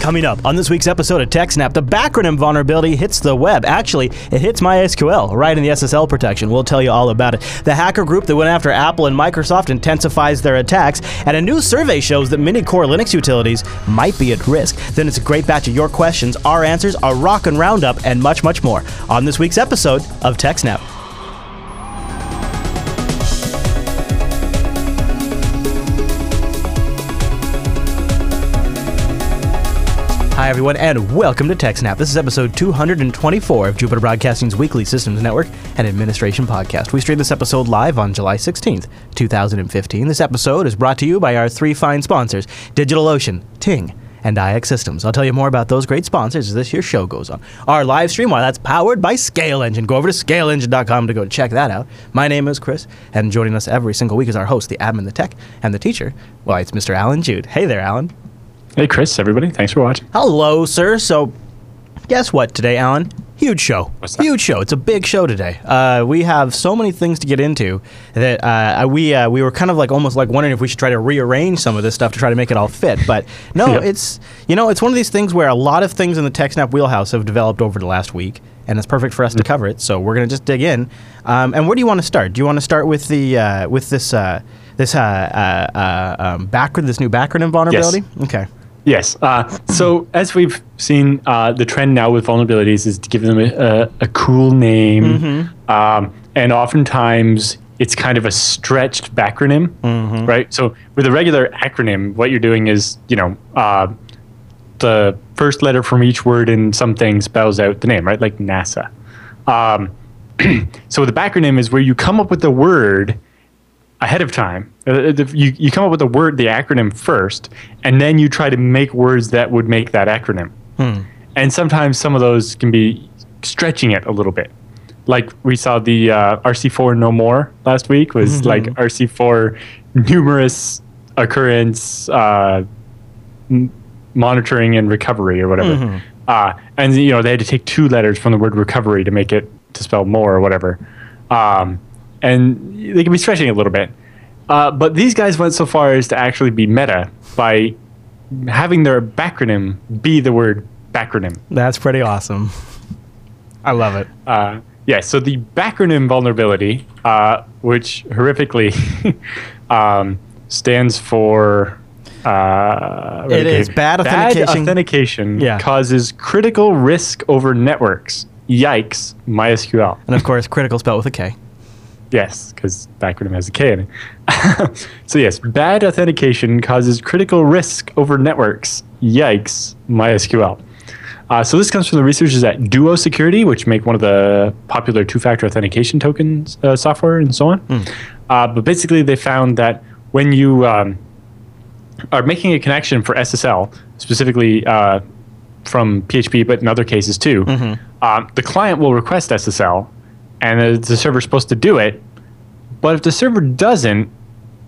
Coming up on this week's episode of TechSnap, the backronym vulnerability hits the web. Actually, it hits MySQL right in the SSL protection. We'll tell you all about it. The hacker group that went after Apple and Microsoft intensifies their attacks, and a new survey shows that many core Linux utilities might be at risk. Then it's a great batch of your questions, our answers, a rockin' roundup, and much, much more on this week's episode of TechSnap. Hi, everyone, and welcome to TechSnap. This is episode 224 of Jupiter Broadcasting's weekly systems network and administration podcast. We stream this episode live on July 16th, 2015. This episode is brought to you by our three fine sponsors DigitalOcean, Ting, and iXsystems. I'll tell you more about those great sponsors as this here show goes on. Our live stream, well, that's powered by ScaleEngine. Go over to scaleengine.com to go check that out. My name is Chris, and joining us every single week is our host, the admin, the tech, and the teacher. Well, it's Mr. Allan Jude. Hey there, Alan. Hey, Chris, everybody. Thanks for watching. Hello, sir. So, guess what today, Allan? Huge show. Huge show. It's a big show today. Uh, we have so many things to get into that uh, we uh, we were kind of like almost like wondering if we should try to rearrange some of this stuff to try to make it all fit. But no, Yep. it's you know it's one of these things where a lot of things in the TechSnap wheelhouse have developed over the last week, and it's perfect for us Mm-hmm. to cover it. So we're gonna just dig in. Um, and where do you want to start? Do you want to start with the uh, with this uh, this uh, uh, uh, um, backronym this new backronym vulnerability? Yes. Okay. Yes. Uh, so, as we've seen, uh, the trend now with vulnerabilities is to give them a, a, a cool name. Um, and oftentimes, it's kind of a stretched backronym, right? So, with a regular acronym, what you're doing is, you know, uh, the first letter from each word in something spells out the name, right? Like NASA. Um, so, the backronym is where you come up with the word ahead of time. Uh, you, you come up with the word, the acronym first, and then you try to make words that would make that acronym. And sometimes some of those can be stretching it a little bit. Like we saw the uh, RC4 No More last week was like RC4 numerous occurrence uh, m- monitoring and recovery or whatever. Uh, and you know they had to take two letters from the word recovery to make it to spell more or whatever. Um, and they can be stretching it a little bit. Uh, but these guys went so far as to actually be meta by having their backronym be the word backronym. That's pretty awesome. I love it. Uh, yeah, so the backronym vulnerability, uh, which horrifically um, stands for. Uh, It is bad authentication. Bad authentication Yeah. causes critical risk over networks. Yikes, MySQL. And of course, critical spelled with a K. Yes, because backronym has a K in it. so yes, bad authentication causes critical risk over networks. Yikes, MySQL. Uh, so this comes from the researchers at Duo Security, which make one of the popular two-factor authentication tokens uh, software and so on. Uh, but basically, they found that when you um, are making a connection for SSL, specifically uh, from PHP, but in other cases too, um, the client will request SSL, and the, the server's supposed to do it. But if the server doesn't,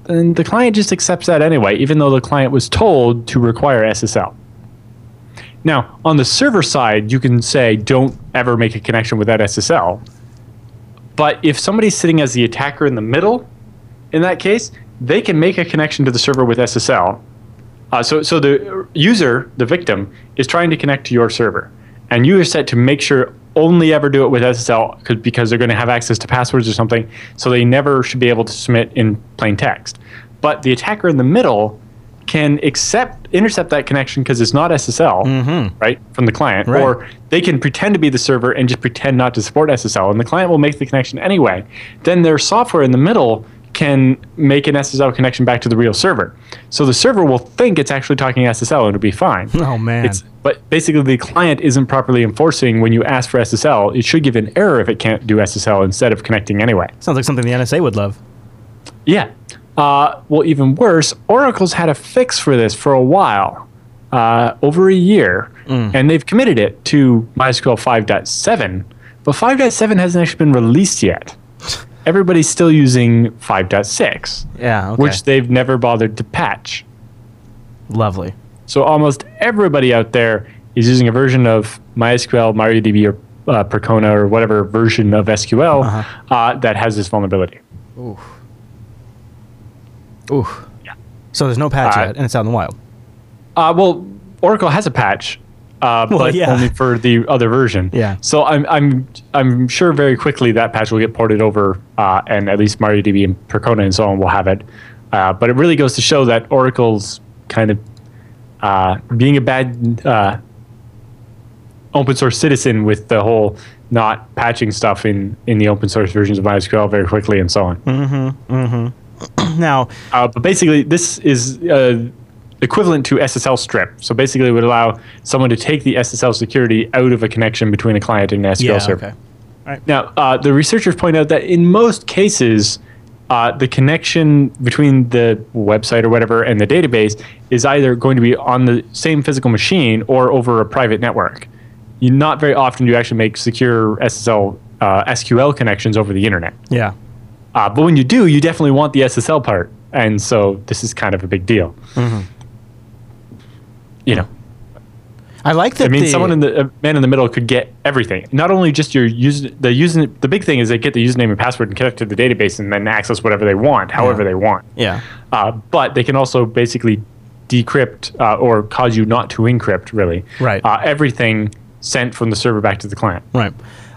then the client just accepts that anyway, even though the client was told to require SSL. Now, on the server side, you can say don't ever make a connection without SSL. But if somebody's sitting as the attacker in the middle, in that case, they can make a connection to the server with SSL. Uh, so, so the user, the victim, is trying to connect to your server, and you are set to make sure only ever do it with SSL because they're going to have access to passwords or something, so they never should be able to submit in plain text. But the attacker in the middle can accept intercept that connection because it's not SSL, mm-hmm. right, from the client, Right. or they can pretend to be the server and just pretend not to support SSL, and the client will make the connection anyway. Then their software in the middle can make an SSL connection back to the real server. So the server will think it's actually talking SSL and it'll be fine. Oh, man. It's, but basically, the client isn't properly enforcing when you ask for SSL. It should give an error if it can't do SSL instead of connecting anyway. Sounds like something the NSA would love. Yeah. Uh, well, even worse, Oracle's had a fix for this for a while, uh, over a year, and they've committed it to MySQL 5.7, but 5.7 hasn't actually been released yet. Everybody's still using 5.6, Yeah, okay. which they've never bothered to patch. Lovely. So almost everybody out there is using a version of MySQL, MariaDB, or uh, Percona, or whatever version of SQL uh that has this vulnerability. Ooh. Yeah. So there's no patch Uh, yet, and it's out in the wild. Uh, well, Oracle has a patch, uh, Well, but yeah. only for the other version. Yeah. So I'm I'm I'm sure very quickly that patch will get ported over, uh, and at least MariaDB and Percona and so on will have it. Uh, but it really goes to show that Oracle's kind of uh, being a bad uh, open source citizen with the whole not patching stuff in in the open source versions of MySQL very quickly and so on. Mm-hmm. Mm-hmm. now, Uh, but basically, this is uh, equivalent to SSL strip. So basically, it would allow someone to take the SSL security out of a connection between a client and an SQL yeah, server. okay. Now, uh, the researchers point out that in most cases, uh, the connection between the website or whatever and the database is either going to be on the same physical machine or over a private network. You not very often do you actually make secure SSL uh, SQL connections over the internet. Yeah. Uh, but when you do, you definitely want the SSL part, and so this is kind of a big deal. You know, I like that. I mean, the, someone in the man in the middle could get everything. Not only just your user, the user. The big thing is they get the username and password and connect to the database, and then access whatever they want, however Yeah. they want. Yeah. Uh, but they can also basically decrypt uh, or cause you not to encrypt, really. Right. Uh, everything sent from the server back to the client. Right.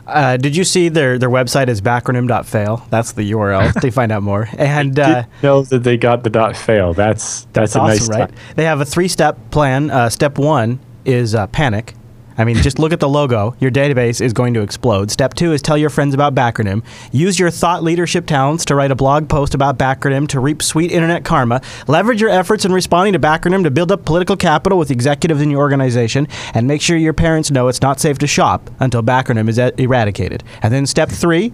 Uh, did you see their their website is backronym.fail? That's the URL to find out more. And uh, know that they got the dot fail. That's that's, That's a awesome, nice right? touch. They have a three-step plan. Uh, step one is uh, panic. I mean, just look at the logo. Your database is going to explode. Step two is tell your friends about Backronym. Use your thought leadership talents to write a blog post about Backronym to reap sweet internet karma. Leverage your efforts in responding to Backronym to build up political capital with executives in your organization, and make sure your parents know it's not safe to shop until Backronym is eradicated. And then step three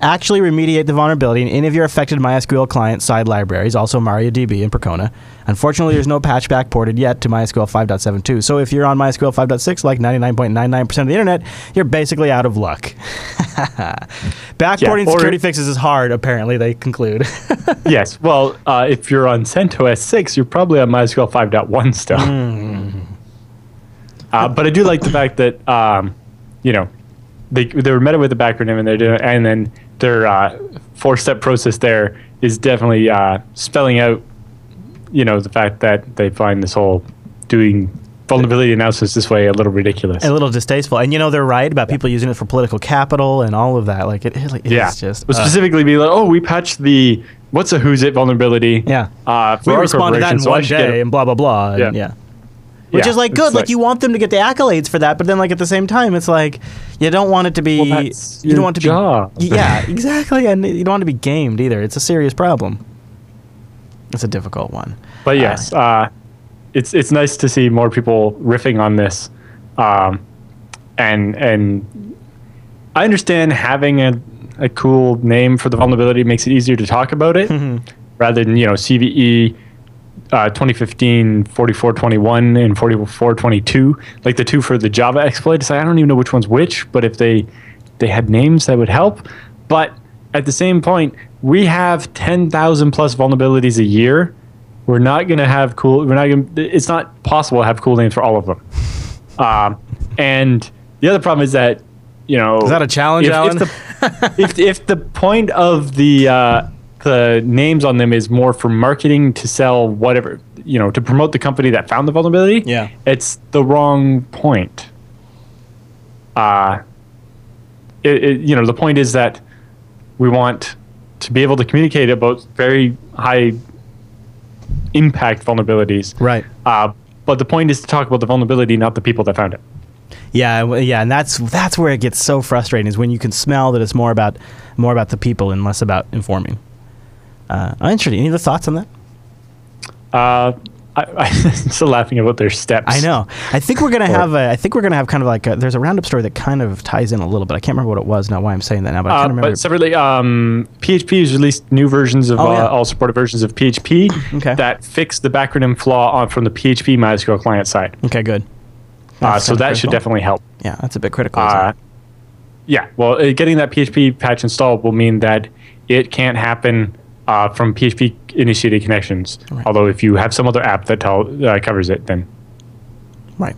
actually remediate the vulnerability in any of your affected MySQL client side libraries, also MariaDB and Percona. Unfortunately, there's no patch back ported yet to MySQL 5.72. So if you're on MySQL 5.6, like 99.99% of the internet, you're basically out of luck. Backporting or- security fixes is hard, apparently, they conclude. yes. Well, uh, if you're on CentOS 6, you're probably on MySQL 5.1 still. Uh, but I do like the fact that, um, you know, they, they were meta with the backronym and they're doing, and then their uh, four-step process there is definitely uh, spelling out, you know, the fact that they find this whole doing vulnerability analysis this way a little ridiculous. a little distasteful. And you know, they're right about people using it for political capital and all of that. Like, it, it, yeah. it's just. Uh, specifically be like, oh, we patched the what's a who's it vulnerability. yeah. Uh, we responded to that in so one day and blah, blah, blah. and Yeah. yeah. Which Yeah, is like good. Like, like- you want them to get the accolades for that, but then like at the same time, it's like you don't want it to be. Well, you don't want to job. be. Yeah, exactly, and you don't want to be gamed either. It's a serious problem. It's a difficult one. But yes, uh, it's it's nice to see more people riffing on this, um, and and I understand having a, a cool name for the vulnerability makes it easier to talk about it, rather than you know CVE. Uh, 2015 4421 and 4422 like the two for the java exploit like, i don't even know which one's which but if they they had names that would help but at the same point we have 10000 plus vulnerabilities a year we're not going to have cool we're not going to it's not possible to have cool names for all of them um, and the other problem is that you know Is that a challenge, if, Allan? if the, if, if the point of the uh, the names on them is more for marketing to sell whatever you know to promote the company that found the vulnerability Yeah. it's the wrong point uh it, it, you know the point is that we want to be able to communicate about very high impact vulnerabilities Right. uh, but the point is to talk about the vulnerability not the people that found it Yeah, yeah, and that's that's where it gets so frustrating is when you can smell that it's more about more about the people and less about informing. Uh, I'm interested. Any other thoughts on that? uh, I, I'm still laughing about their steps I know. I think we're gonna have a. I think we're gonna have kind of like a, there's a roundup story that kind of ties in a little bit. I can't remember what it was. Not why I'm saying that now, but I Uh, can't remember. but separately, um, PHP has released new versions of Oh, uh, yeah. all supported versions of PHP Okay. that fix the backronym flaw on from the PHP MySQL client side. okay, good. Uh, so that should definitely help. Yeah, that's a bit critical. Uh, yeah, well, uh, getting that PHP patch installed will mean that it can't happen uh, from PHP initiated connections. Right. Although if you have some other app that tell, uh, covers it, then Right.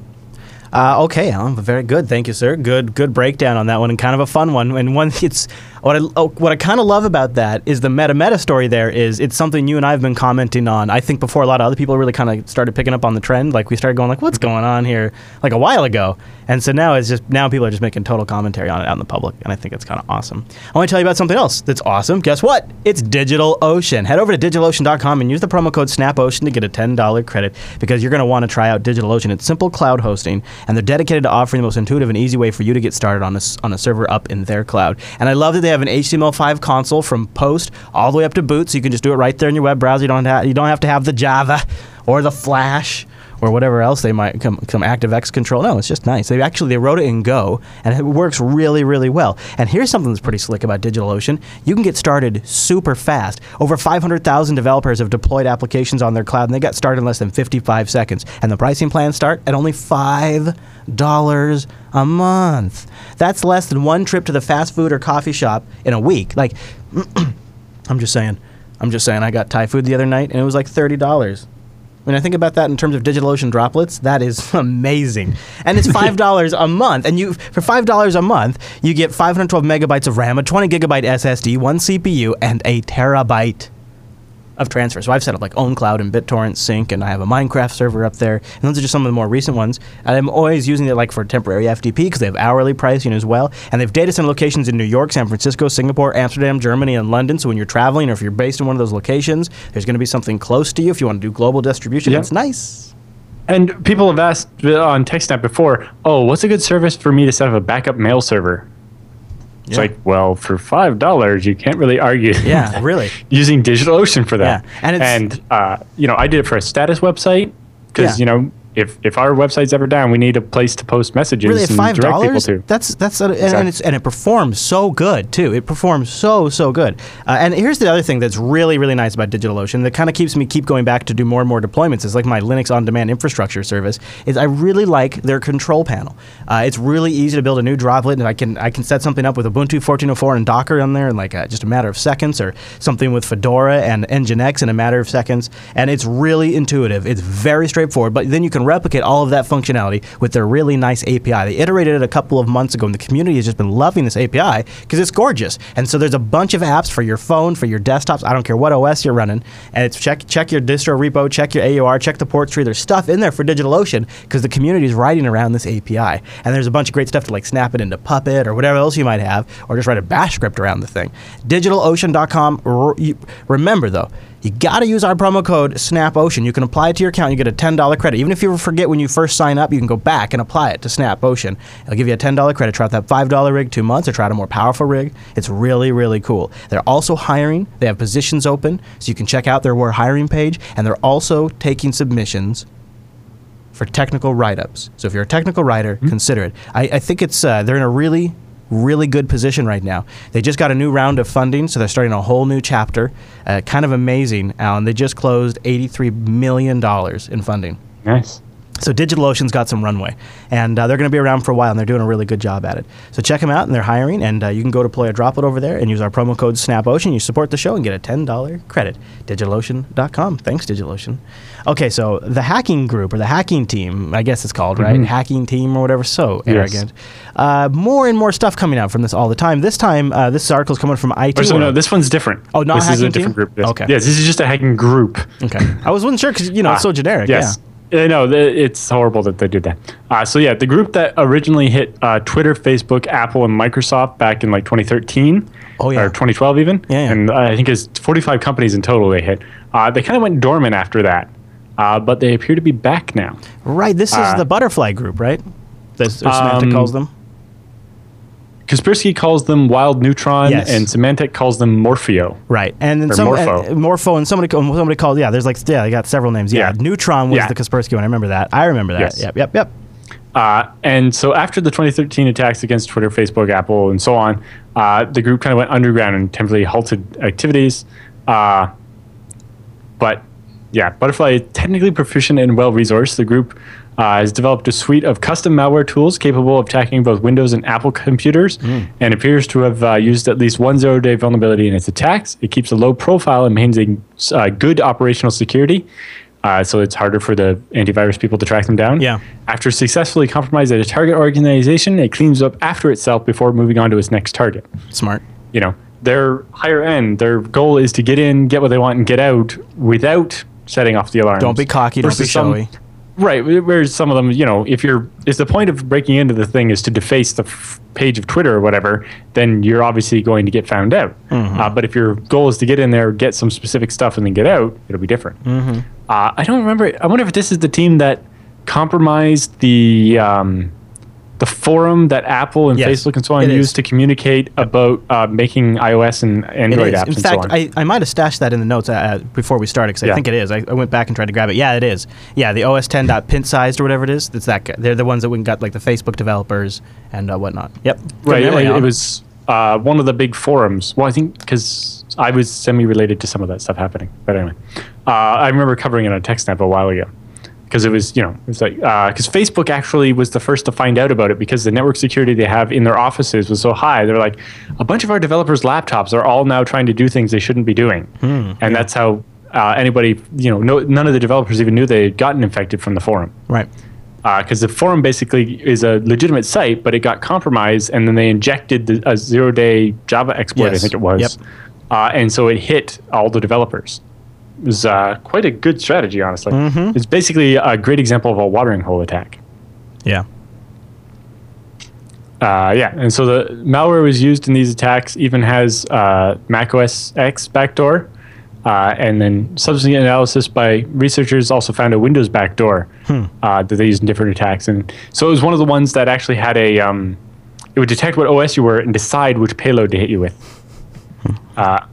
Uh, okay, Allan. Very good. Thank you, sir. Good, good breakdown on that one, and kind of a fun one. And one, it's What I oh, what I kind of love about that is the meta meta story. There is it's something you and I have been commenting on. I think before a lot of other people really kind of started picking up on the trend. Like we started going like, what's going on here? Like a while ago, and so now it's just now people are just making total commentary on it out in the public, and I think it's kind of awesome. I want to tell you about something else that's awesome. Guess what? It's DigitalOcean. Head over to DigitalOcean.com and use the promo code SnapOcean to get a ten dollar credit because you're going to want to try out DigitalOcean. It's simple cloud hosting, and they're dedicated to offering the most intuitive and easy way for you to get started on a on a server up in their cloud. And I love that they have an HTML5 console from post all the way up to boot, so you can just do it right there in your web browser. You don't have, you don't have to have the Java or the Flash or whatever else they might come come ActiveX control. No, it's just nice. They actually they wrote it in Go and it works really really well. And here's something that's pretty slick about DigitalOcean. You can get started super fast. Over 500,000 developers have deployed applications on their cloud and they got started in less than 55 seconds. And the pricing plans start at only five dollars a month. That's less than one trip to the fast food or coffee shop in a week. Like I'm just saying. I'm just saying I got Thai food the other night and it was like $30. When I think about that in terms of DigitalOcean droplets, that is amazing. And it's five dollars a month. And you for five dollars a month, you get 512 megabytes of RAM, a 20 gigabyte SSD, one CPU, and a terabyte of transfer. So I've set up like OwnCloud and BitTorrent Sync, and I have a Minecraft server up there. And those are just some of the more recent ones. And I'm always using it like for temporary FTP because they have hourly pricing as well. And they have data center locations in New York, San Francisco, Singapore, Amsterdam, Germany, and London. So when you're traveling or if you're based in one of those locations, there's going to be something close to you if you want to do global distribution. Yeah. It's nice. And people have asked uh, on TechSnap before, oh, what's a good service for me to set up a backup mail server? It's Yeah. like, well, for five dollars, you can't really argue. Yeah, really. using DigitalOcean for that. Yeah, and it's- uh, you know, I did it for a status website because Yeah. you know, if if our website's ever down, we need a place to post messages Really, and five direct people to. that's that's and, and Exactly. it's and it performs so good too. It performs so so good. Uh, and here's the other thing that's really really nice about DigitalOcean that kind of keeps me keep going back to do more and more deployments. Is like my Linux on demand infrastructure service. Is I really like their control panel. Uh, it's really easy to build a new droplet, and I can I can set something up with Ubuntu 14.04 and Docker on there in like uh, just a matter of seconds, or something with Fedora and Nginx in a matter of seconds. And it's really intuitive. It's very straightforward. But then you can replicate all of that functionality with their really nice API. They iterated it a couple of months ago, and the community has just been loving this API because it's gorgeous. And so there's a bunch of apps for your phone, for your desktops. I don't care what OS you're running, and it's check check your distro repo, check your AUR, check the ports tree. There's stuff in there for DigitalOcean because the community is writing around this API. And there's a bunch of great stuff to like snap it into Puppet or whatever else you might have, or just write a Bash script around the thing. DigitalOcean.com. Remember though. You got to use our promo code SNAPOcean. You can apply it to your account. You get a $10 credit. Even if you forget when you first sign up, you can go back and apply it to SNAPOcean. It'll give you a $10 credit. Try out that $5 rig two months or try out a more powerful rig. It's really, really cool. They're also hiring. They have positions open, so you can check out their We're Hiring page. And they're also taking submissions for technical write-ups. So if you're a technical writer, consider it. I, I think it's uh, they're in a really, really good position right now. They just got a new round of funding, so they're starting a whole new chapter. Uh, kind of amazing, Allan. They just closed 83 million dollars in funding. nice. So DigitalOcean's got some runway, and uh, they're going to be around for a while, and they're doing a really good job at it. So check them out, and they're hiring, and uh, you can go deploy a droplet over there and use our promo code SNAPOcean. You support the show and get a $10 credit. DigitalOcean.com. Thanks, DigitalOcean. Okay, so the hacking group, or the hacking team, I guess it's called, right? Hacking team or whatever. So Yes. arrogant. Uh, more and more stuff coming out from this all the time. This time, uh, this article's coming from IT. Or so, no, this one's different. Oh, not this is a hacking different team? group. Yes. Okay. Yes, this is just a hacking group. Okay. I was wasn't sure because, you know, it's so generic. Yes. I know it's horrible that they did that. Uh, so yeah, the group that originally hit uh, Twitter, Facebook, Apple, and Microsoft back in like 2013, Oh, yeah. or 2012 even, Yeah, yeah. and uh, I think it's 45 companies in total they hit. Uh, they kind of went dormant after that, uh, but they appear to be back now. Right. This is Uh, the butterfly group, right? That's what Symantec Um, calls them. Kaspersky calls them Wild Neutron, Yes. and Symantec calls them Morpheo. Right, and then some Morpho. and- Morpho, and somebody somebody called. Yeah, there's like yeah, they got several names. Yeah, Yeah. Neutron was Yeah. the Kaspersky one. I remember that. I remember that. Yes. Yep, yep, yep. Uh, and so after the 2013 attacks against Twitter, Facebook, Apple, and so on, uh, the group kind of went underground and temporarily halted activities. Uh, but yeah, Butterfly is technically proficient and well resourced. The group uh, has developed a suite of custom malware tools capable of attacking both Windows and Apple computers and appears to have uh, used at least one zero day vulnerability in its attacks. It keeps a low profile and maintains uh, good operational security. Uh, so it's harder for the antivirus people to track them down. Yeah. After successfully compromising a target organization, it cleans up after itself before moving on to its next target. Smart. you know, their higher end, their goal is to get in, get what they want, and get out without setting off the alarm. Don't be cocky. Don't be Versus some- showy. Right. wh- Whereas some of them, you know, if you're, if the point of breaking into the thing is to deface the f- page of Twitter or whatever, then you're obviously going to get found out. Uh, but if your goal is to get in there, get some specific stuff, and then get out, it'll be different. Uh, I don't remember. I wonder if this is the team that compromised the. Um, the forum that Apple and Yes, Facebook and so on it is. use to communicate about uh, making iOS and Android apps In fact, so. I, I might have stashed that in the notes uh, before we started because I think it is. I, I went back and tried to grab it. Yeah, it is. Yeah, the OS 10 dot pint sized or whatever it is. It's that. guy. They're the ones that we got like the Facebook developers and uh, whatnot. Yep. Right. It, it was uh, one of the big forums. Well, I think because I was semi-related to some of that stuff happening. But anyway, uh, I remember covering it on TechSnap a while ago because it was, you know, it was like because Facebook actually was the first to find out about it because the network security they have in their offices was so high. They're like, a bunch of our developers' laptops are all now trying to do things they shouldn't be doing, and that's how. Uh, anybody, you know, no, none of the developers even knew they had gotten infected from the forum right. because the forum basically is a legitimate site, but it got compromised, and then they injected the, a zero-day Java exploit, I think it was, Yep. uh, and so it hit all the developers. Was uh, quite a good strategy, honestly. Mm-hmm. It's basically a great example of a watering hole attack. Yeah. Uh, yeah, and so the malware was used in these attacks. Even has uh, Mac OS X backdoor, uh, and then subsequent analysis by researchers also found a Windows backdoor uh, that they used in different attacks. And so it was one of the ones that actually had a. Um, it would detect what OS you were and decide which payload to hit you with. Uh,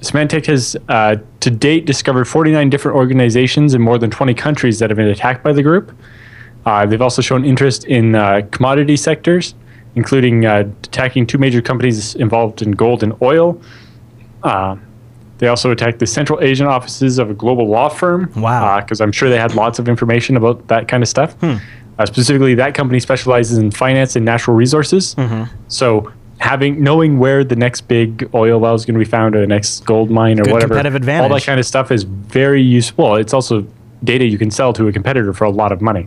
Symantec has uh, to date discovered 49 different organizations in more than 20 countries that have been attacked by the group. Uh, they've also shown interest in uh, commodity sectors, including uh, attacking two major companies involved in gold and oil. Uh, they also attacked the Central Asian offices of a global law firm. Wow. Because I'm sure they had lots of information about that kind of stuff. Uh, specifically, that company specializes in finance and natural resources. So having knowing where the next big oil well is going to be found or the next gold mine or Good whatever competitive all that kind of stuff is very useful. It's also data you can sell to a competitor for a lot of money.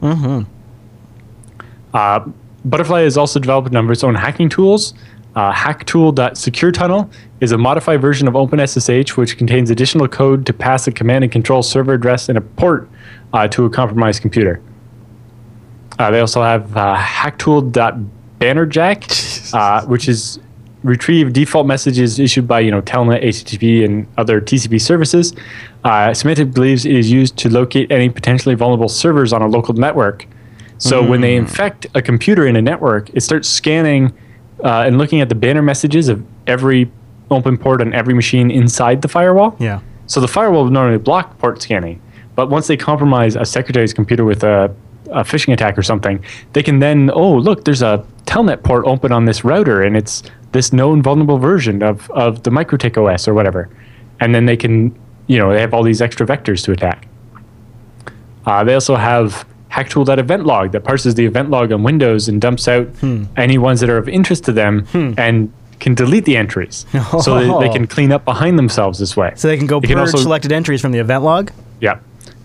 Uh, butterfly has also developed a number of its own hacking tools. Uh, hacktool.securetunnel is a modified version of OpenSSH which contains additional code to pass a command and control server address and a port uh, to a compromised computer. Uh, they also have uh, hacktool.bannerjack, uh, which is retrieve default messages issued by you know Telnet, HTTP, and other TCP services. Uh, Symantec believes it is used to locate any potentially vulnerable servers on a local network. So when they infect a computer in a network, it starts scanning uh, and looking at the banner messages of every open port on every machine inside the firewall. Yeah. So the firewall would normally block port scanning, but once they compromise a secretary's computer with a, a phishing attack or something, they can then oh look, there's a telnet port open on this router, and it's this known vulnerable version of of the MikroTik OS or whatever, and then they can you know they have all these extra vectors to attack. Uh, they also have hacktool.event log that parses the event log on Windows and dumps out Hmm. any ones that are of interest to them and can delete the entries. so they, they Oh. can clean up behind themselves this way. So they can go They purge can also- selected entries from the event log. Yeah.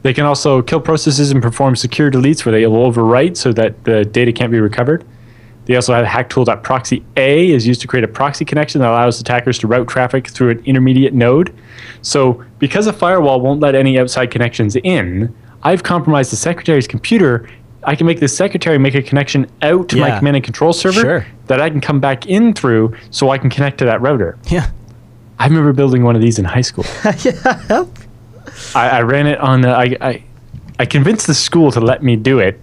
They can also kill processes and perform secure deletes where they will overwrite so that the data can't be recovered. They also have hacktool.proxy A is used to create a proxy connection that allows attackers to route traffic through an intermediate node. So because a firewall won't let any outside connections in, I've compromised the secretary's computer. I can make the secretary make a connection out to my command and control server Sure. that I can come back in through so I can connect to that router. Yeah. I remember building one of these in high school. I, I ran it on. Uh, I, I I convinced the school to let me do it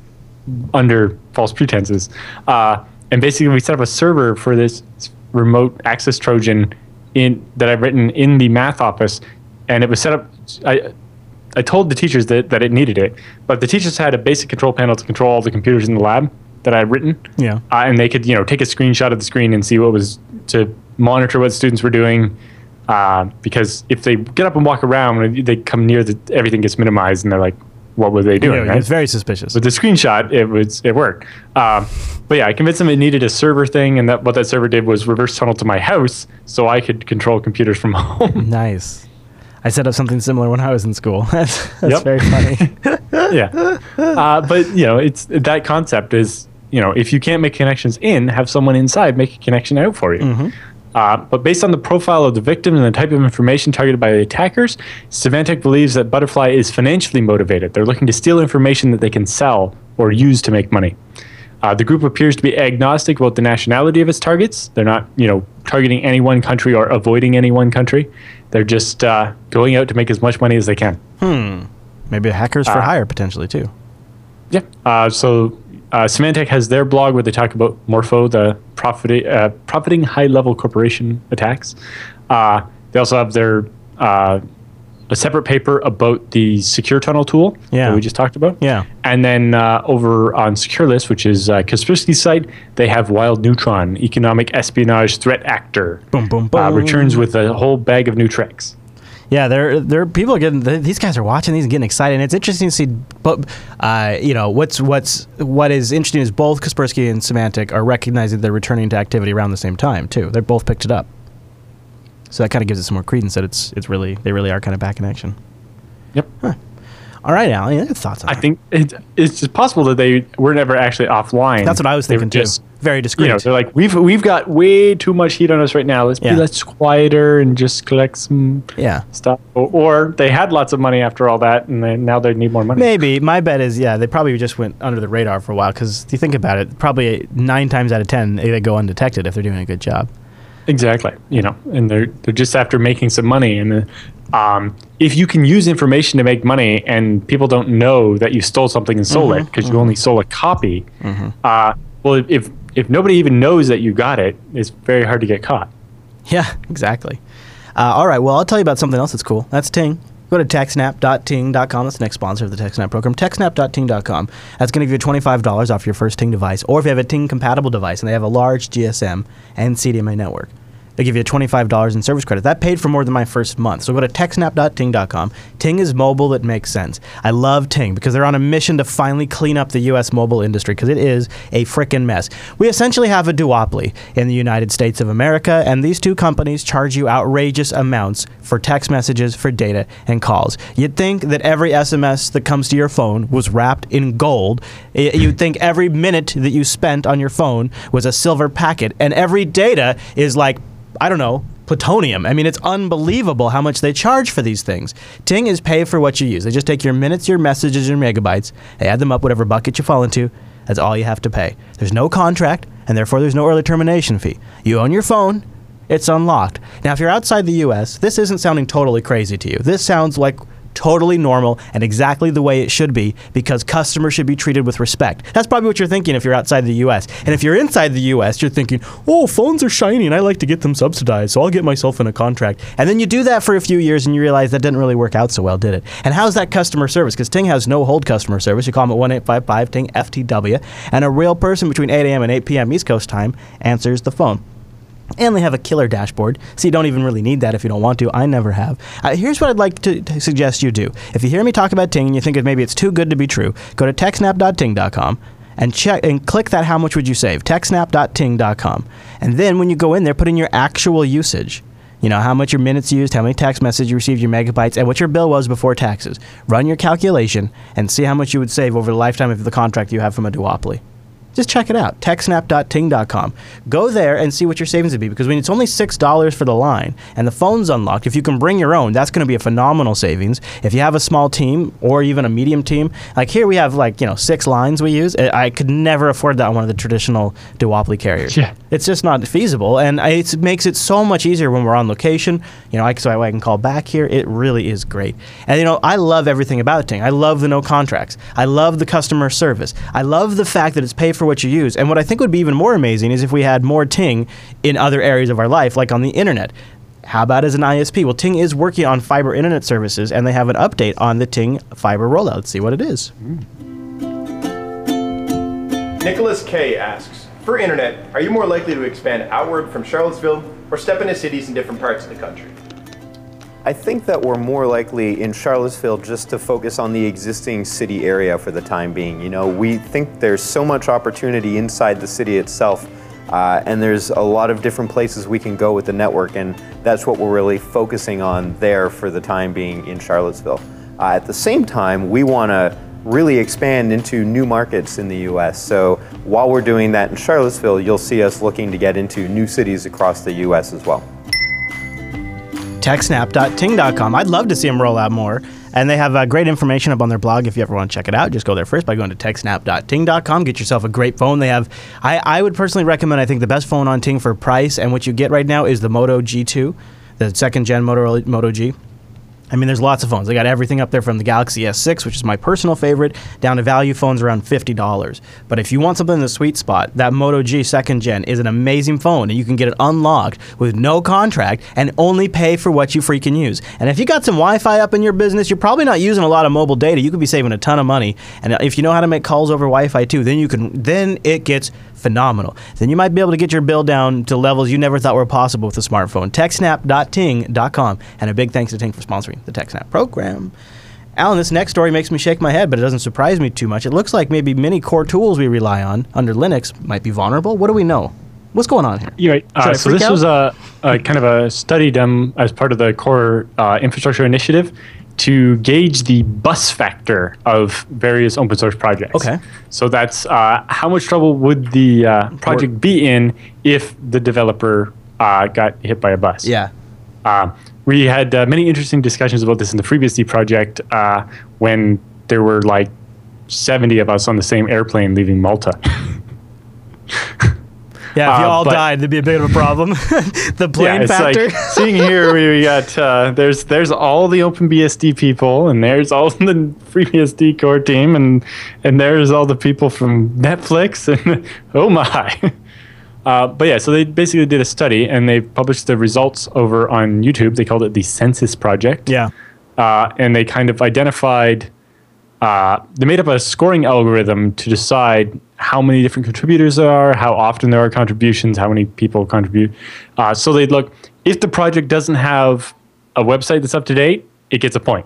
under false pretenses, uh, and basically we set up a server for this remote access Trojan in that I've written in the math office, and it was set up. I I told the teachers that, that it needed it, but the teachers had a basic control panel to control all the computers in the lab that I had written Yeah. uh, and they could you know take a screenshot of the screen and see what was to monitor what students were doing uh, because if they get up and walk around they come near the everything gets minimized and they're like what were they doing right? It's very suspicious. with the screenshot it was it worked um, but yeah i convinced them it needed a server thing and that what that server did was reverse tunnel to my house so i could control computers from home Nice. I set up something similar when I was in school. That's, that's very funny. yeah uh, but you know it's that concept is you know if you can't make connections in have someone inside make a connection out for you Uh, but based on the profile of the victim and the type of information targeted by the attackers, Symantec believes that Butterfly is financially motivated. They're looking to steal information that they can sell or use to make money. Uh, the group appears to be agnostic about the nationality of its targets. They're not, you know, targeting any one country or avoiding any one country. They're just uh, going out to make as much money as they can. Hmm. Maybe hackers for hire potentially too. Yeah. Uh, so uh, Symantec has their blog where they talk about Morpho, the profit, uh, profiting high level corporation attacks. Uh, they also have their uh, a separate paper about the secure tunnel tool Yeah. that we just talked about. Yeah. And then uh, over on SecureList, which is uh, Kaspersky's site, they have Wild Neutron, economic espionage threat actor. Boom, boom, Uh, boom. returns with a whole bag of new tricks. Yeah, they're they're people are getting these guys are watching these and getting excited. And it's interesting to see, but uh, you know what's what's what is interesting is both Kaspersky and Symantec are recognizing they're returning to activity around the same time too. They both picked it up, so that kind of gives it some more credence that it's it's really they really are kind of back in action. Yep. All right, Allan, any thoughts on I that? think it, it's just possible that they were never actually offline. that's what I was thinking too. just- Very discreet. you know, they're like, we've we've got way too much heat on us right now. Let's Yeah. be less quieter and just collect some yeah. stuff. Or, or they had lots of money after all that, and then now they need more money. Maybe my bet is yeah they probably just went under the radar for a while because if you think about it probably nine times out of ten they go undetected if they're doing a good job. Exactly. You know, and they're they're just after making some money, and uh, um, if you can use information to make money, and people don't know that you stole something and sold Mm-hmm. it because you only sold a copy, uh, well, if if nobody even knows that you got it, it's very hard to get caught. Yeah, exactly. Uh, all right, well, I'll tell you about something else that's cool. That's Ting. Go to techsnap.ting.com. That's the next sponsor of the TechSnap program. Techsnap.ting.com. That's going to give you $25 off your first Ting device. Or if you have a Ting compatible device and they have a large GSM and CDMA network, they give you $25 in service credit. That paid for more than my first month. So go to techsnap.ting.com. Ting is mobile that makes sense. I love Ting because they're on a mission to finally clean up the U.S. mobile industry because it is a frickin' mess. We essentially have a duopoly in the United States of America, and these two companies charge you outrageous amounts for text messages, for data, and calls. You'd think that every SMS that comes to your phone was wrapped in gold. You'd think every minute that you spent on your phone was a silver packet, and every data is like I don't know, plutonium. I mean, it's unbelievable how much they charge for these things. Ting is pay for what you use. They just take your minutes, your messages, your megabytes, they add them up, whatever bucket you fall into. That's all you have to pay. There's no contract, and therefore there's no early termination fee. You own your phone, it's unlocked. Now, if you're outside the US, this isn't sounding totally crazy to you. This sounds like totally normal and exactly the way it should be because customers should be treated with respect. That's probably what you're thinking if you're outside the US. And if you're inside the US, you're thinking, oh, phones are shiny and I like to get them subsidized, so I'll get myself in a contract. And then you do that for a few years and you realize that didn't really work out so well, did it? And how's that customer service? Because Ting has no hold customer service. You call them at 1 855 Ting FTW, and a real person between 8 a.m. and 8 p.m. East Coast time answers the phone. And they have a killer dashboard, so you don't even really need that if you don't want to. I never have. Uh, here's what I'd like to, to suggest you do. If you hear me talk about Ting and you think maybe it's too good to be true, go to techsnap.ting.com and check and click that how much would you save techsnap.ting.com and then when you go in there put in your actual usage you know how much your minutes used how many text messages you received your megabytes and what your bill was before taxes run your calculation and see how much you would save over the lifetime of the contract you have from a duopoly just check it out techsnap.ting.com go there and see what your savings would be because when it's only $6 for the line and the phone's unlocked if you can bring your own that's going to be a phenomenal savings. If you have a small team or even a medium team like here we have like you know six lines we use i could never afford that on one of the traditional duopoly carriers. Yeah. it's just not feasible and it makes it so much easier when we're on location. You know I, so I can call back here. It really is great. And you know i love everything about ting. I love the no contracts. I love the customer service. I love the fact that it's pay for what you use and what i think would be even more amazing is if we had more ting in other areas of our life like on the internet how about as an ISP? Well, Ting is working on fiber internet services, and they have an update on the Ting fiber rollout. Let's see what it is. Nicholas K asks, for internet, are you more likely to expand outward from Charlottesville or step into cities in different parts of the country? I think that we're more likely in Charlottesville just to focus on the existing city area for the time being. You know, we think there's so much opportunity inside the city itself, uh, and there's a lot of different places we can go with the network, and that's what we're really focusing on there for the time being in Charlottesville. Uh, at the same time, we want to really expand into new markets in the US. So while we're doing that in Charlottesville, you'll see us looking to get into new cities across the US as well. techsnap.ting.com. I'd love to see them roll out more. And they have uh, great information up on their blog if you ever want to check it out. Just go there first by going to techsnap.ting.com. Get yourself a great phone. They have, I, I would personally recommend, I think the best phone on Ting for price and what you get right now is the Moto G2, the second gen Motorola Moto G. I mean, there's lots of phones. They got everything up there from the Galaxy S6, which is my personal favorite, down to value phones around $50. But if you want something in the sweet spot, that Moto G second gen is an amazing phone, and you can get it unlocked with no contract and only pay for what you freaking use. And if you got some Wi Fi up in your business, you're probably not using a lot of mobile data. You could be saving a ton of money. And if you know how to make calls over Wi Fi too, then you can, then it gets phenomenal. Then you might be able to get your bill down to levels you never thought were possible with a smartphone. TechSnap.ting.com. And a big thanks to Ting for sponsoring the TechSnap program. Allan, this next story makes me shake my head, but it doesn't surprise me too much. It looks like maybe many core tools we rely on under Linux might be vulnerable. What do we know? What's going on here? You're right. Uh, so this out? was a, a kind of a study done as part of the core uh, infrastructure initiative to gauge the bus factor of various open source projects. Okay. So that's uh, how much trouble would the uh, project be in if the developer uh, got hit by a bus? Yeah. Uh, we had uh, many interesting discussions about this in the FreeBSD project uh, when there were like 70 of us on the same airplane leaving Malta. Yeah, if you Uh, all but- died, there'd be a bit of a problem. the plane it's factor. like seeing here we, we got uh, there's there's all the OpenBSD people and there's all the FreeBSD core team and and there's all the people from Netflix and oh my. Uh, but yeah, so they basically did a study and they published the results over on YouTube. They called it the Census Project. yeah. uh, and they kind of identified uh, they made up a scoring algorithm to decide how many different contributors there are how often there are contributions how many people contribute. Uh, so they'd look if the project doesn't have a website that's up to date it gets a point.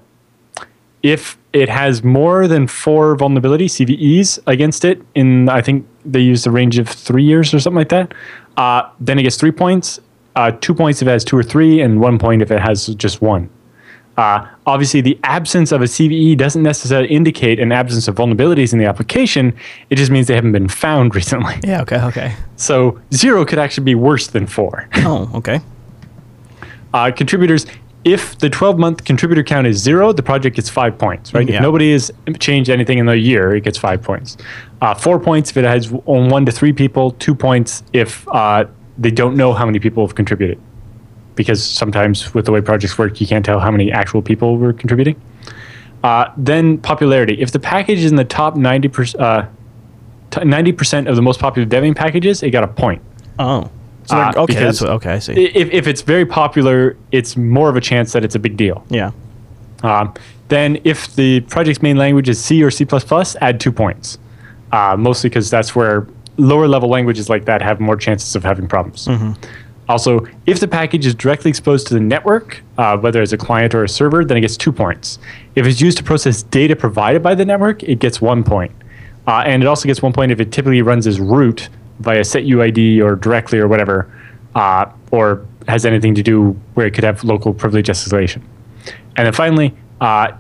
If it has more than four vulnerability cves against it in i think they use the range of three years or something like that uh, then it gets three points. Uh, two points if it has two or three and one point if it has just one uh, obviously, the absence of a CVE doesn't necessarily indicate an absence of vulnerabilities in the application. It just means they haven't been found recently. Yeah, okay, okay. So zero could actually be worse than four. Oh, okay. Uh, contributors, if the 12 month contributor count is zero, the project gets five points, right? Yeah. If nobody has changed anything in a year, it gets five points. Uh, four points if it has on one to three people, two points if uh, they don't know how many people have contributed. Because sometimes with the way projects work, you can't tell how many actual people were contributing. Uh, then popularity. If the package is in the top 90%, uh, t- 90% of the most popular Debian packages, it got a point. Oh. So Uh, okay, that's what, okay, I see. If, if it's very popular, it's more of a chance that it's a big deal. yeah. Um, then, if the project's main language is C or C, add two points. Uh, mostly because that's where lower level languages like that have more chances of having problems. Also, if the package is directly exposed to the network, uh, whether it's a client or a server, then it gets two points. If it's used to process data provided by the network, it gets one point. Uh, and it also gets one point if it typically runs as root via setuid or directly or whatever, uh, or has anything to do where it could have local privilege escalation. And then finally, uh,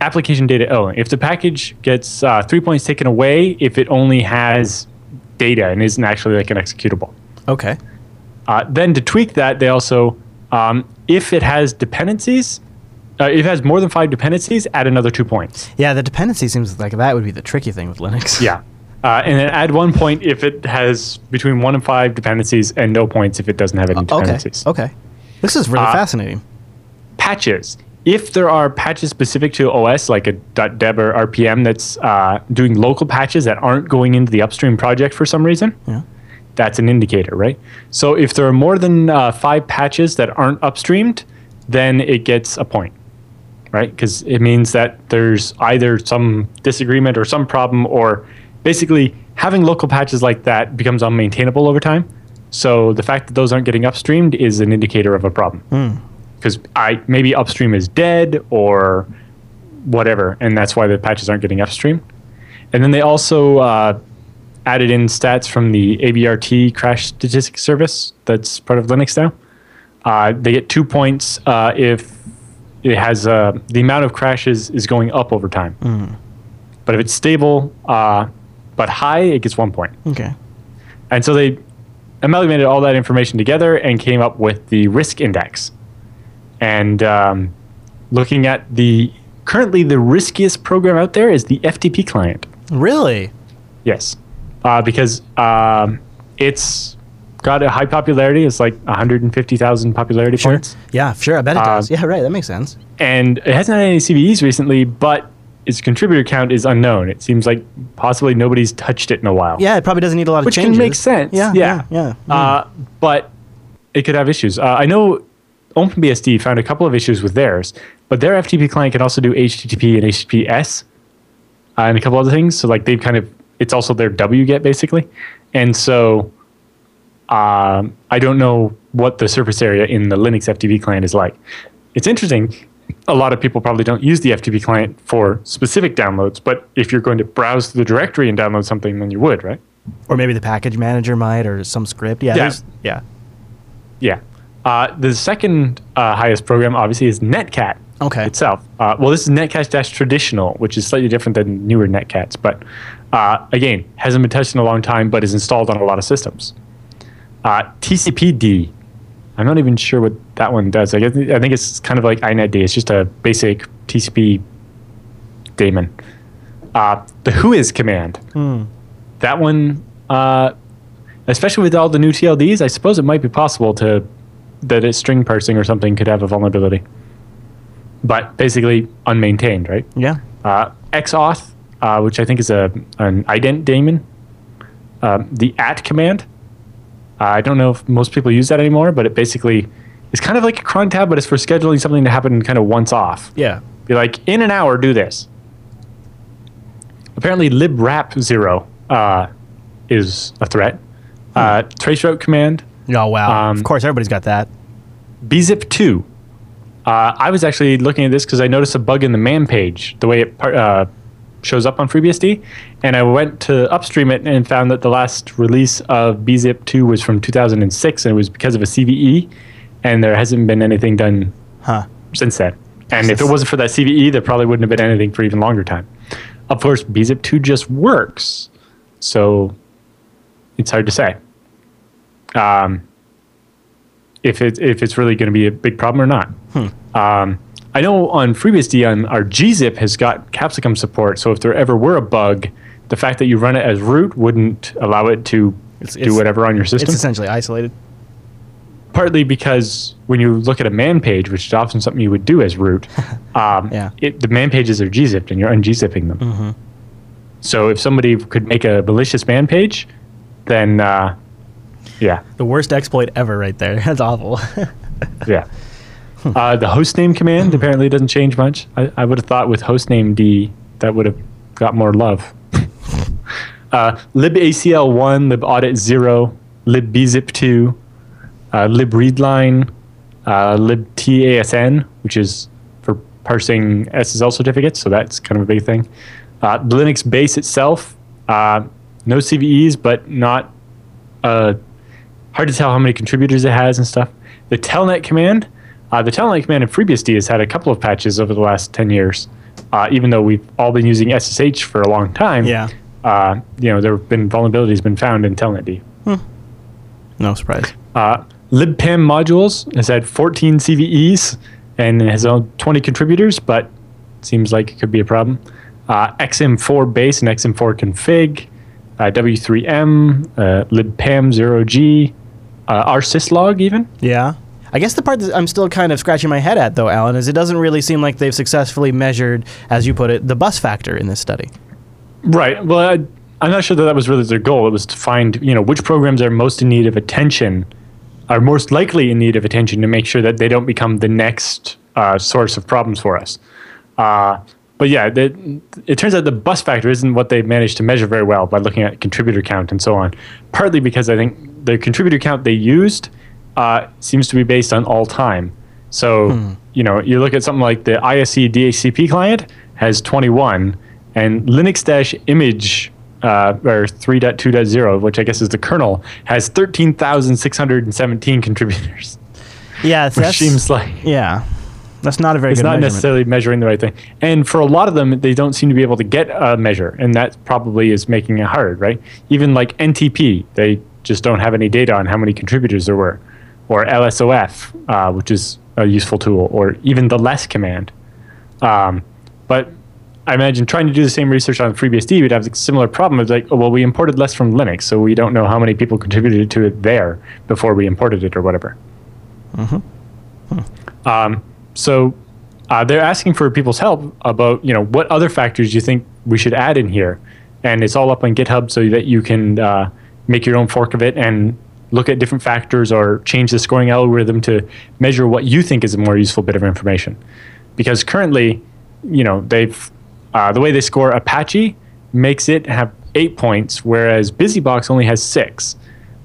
application data. Oh, if the package gets uh, three points taken away, if it only has data and isn't actually like an executable. Okay. Uh, then to tweak that, they also, um, if it has dependencies, uh, if it has more than five dependencies, add another two points. Yeah, the dependency seems like that would be the tricky thing with Linux. Yeah. Uh, and then add one point if it has between one and five dependencies, and no points if it doesn't have any Okay. dependencies. Okay. This is really Uh, fascinating. patches. If there are patches specific to OS, like a .deb or RPM, that's uh, doing local patches that aren't going into the upstream project for some reason, Yeah. That's an indicator, right? So if there are more than uh, five patches that aren't upstreamed, then it gets a point, right? Because it means that there's either some disagreement or some problem, or basically having local patches like that becomes unmaintainable over time. So the fact that those aren't getting upstreamed is an indicator of a problem. Because I maybe upstream is dead or whatever, and that's why the patches aren't getting upstream. And then they also uh, added in stats from the ABRT crash statistics service that's part of Linux now. Uh, they get two points uh, if it has uh, the amount of crashes is going up over time. But if it's stable uh, but high, it gets one point. Okay. And so they amalgamated all that information together and came up with the risk index. And um, looking at the currently the riskiest program out there is the FTP client. Really? Yes, uh, because um, it's got a high popularity. It's like 150,000 popularity points, Yeah, sure. I bet it Uh, does. Yeah, right. That makes sense. and it hasn't had any CVEs recently, but its contributor count is unknown. It seems like possibly nobody's touched it in a while. Yeah, it probably doesn't need a lot of which changes. can make sense. Yeah, yeah, yeah. Uh, but it could have issues. Uh, I know OpenBSD found a couple of issues with theirs, but their FTP client can also do HTTP and HTTPS uh, and a couple other things. So like they've kind of it's also their wget basically, and so um, I don't know what the surface area in the Linux FTP client is like. It's interesting. A lot of people probably don't use the FTP client for specific downloads, but if you're going to browse through the directory and download something, then you would, right? Or maybe the package manager might, or some script. Yeah. Yeah. Yeah. Yeah. Uh, the second uh, highest program, obviously, is Netcat Okay. itself. Uh, well, this is Netcat Dash Traditional, which is slightly different than newer Netcats, but uh, again, hasn't been touched in a long time, but is installed on a lot of systems. Uh, TCPD, I'm not even sure what that one does. I, guess, I think it's kind of like INetD. It's just a basic TCP daemon. Uh, the Whois command. That one, uh, especially with all the new TLDs, I suppose it might be possible to that a string parsing or something could have a vulnerability. But basically unmaintained, right? Yeah. Uh, XAuth, uh, which I think is a an ident daemon. Um, the at command. Uh, I don't know if most people use that anymore, but it basically is kind of like a cron tab, but it's for scheduling something to happen kind of once off. Yeah. Be like, in an hour, do this. Apparently, libwrap zero uh, is a threat. Uh, traceroute command, Oh wow. Um, of course, everybody's got that. bzip2. Uh, I was actually looking at this because I noticed a bug in the man page, the way it uh, shows up on FreeBSD. And I went to upstream it and found that the last release of bzip2 was from 2006, and it was because of a CVE, and there hasn't been anything done Huh. since then. And if it wasn't for that CVE, there probably wouldn't have been anything for even longer time. Of course, bzip2 just works, so it's hard to say um, if it if it's really going to be a big problem or not. Um, I know on FreeBSD, on our gzip has got Capsicum support, so if there ever were a bug, the fact that you run it as root wouldn't allow it to It's- do it's- whatever on your system. It's essentially isolated. Partly because when you look at a man page, which is often something you would do as root, um, Yeah. it, the man pages are gzipped and you're ungzipping them. Mm-hmm. So if somebody could make a malicious man page, then uh, yeah, The worst exploit ever, right there. That's awful. yeah. Uh, the hostname command apparently doesn't change much. I, I would have thought with hostname D that would have got more love. uh, libacl1, libaudit0, libbzip2, uh, libreadline, uh, libtasn, which is for parsing SSL certificates, so that's kind of a big thing. Uh, the Linux base itself, uh, no CVEs, but not uh, hard to tell how many contributors it has and stuff. The telnet command, uh, the telnet command in FreeBSD has had a couple of patches over the last 10 years. Uh, even though we've all been using SSH for a long time, Yeah. uh, you know, there have been vulnerabilities been found in telnetd. no surprise. Uh, libpam modules has had 14 CVEs and has own 20 contributors, but seems like it could be a problem. Uh, XM4 base and XM4 config, uh, W3M, uh, libpam 0G, uh, rsyslog even. Yeah. I guess the part that I'm still kind of scratching my head at, though, Allan, is it doesn't really seem like they've successfully measured, as you put it, the bus factor in this study. Right. Well, I, I'm not sure that that was really their goal. It was to find, you know, which programs are most in need of attention, are most likely in need of attention to make sure that they don't become the next uh, source of problems for us. Uh, but yeah, the, it turns out the bus factor isn't what they managed to measure very well by looking at contributor count and so on. Partly because I think the contributor count they used uh, seems to be based on all time. So, you know, you look at something like the ISC DHCP client has 21, and Linux dash image uh, or 3.2.0, which I guess is the kernel, has 13,617 contributors. Yeah, Which seems like yeah. That's not a very it's not measurement. necessarily measuring the right thing. And for a lot of them, they don't seem to be able to get a measure, and that probably is making it hard, right? Even like NTP, they just don't have any data on how many contributors there were, or LSOF, uh, which is a useful tool, or even the less command. Um, but I imagine trying to do the same research on FreeBSD, we'd have a similar problem. It's like, oh, well, we imported less from Linux, so we don't know how many people contributed to it there before we imported it or whatever. Um, so uh, they're asking for people's help about, you know, what other factors you think we should add in here, and it's all up on GitHub so that you can uh, make your own fork of it and look at different factors or change the scoring algorithm to measure what you think is a more useful bit of information. Because currently, you know, they've uh, the way they score Apache makes it have eight points, whereas BusyBox only has six.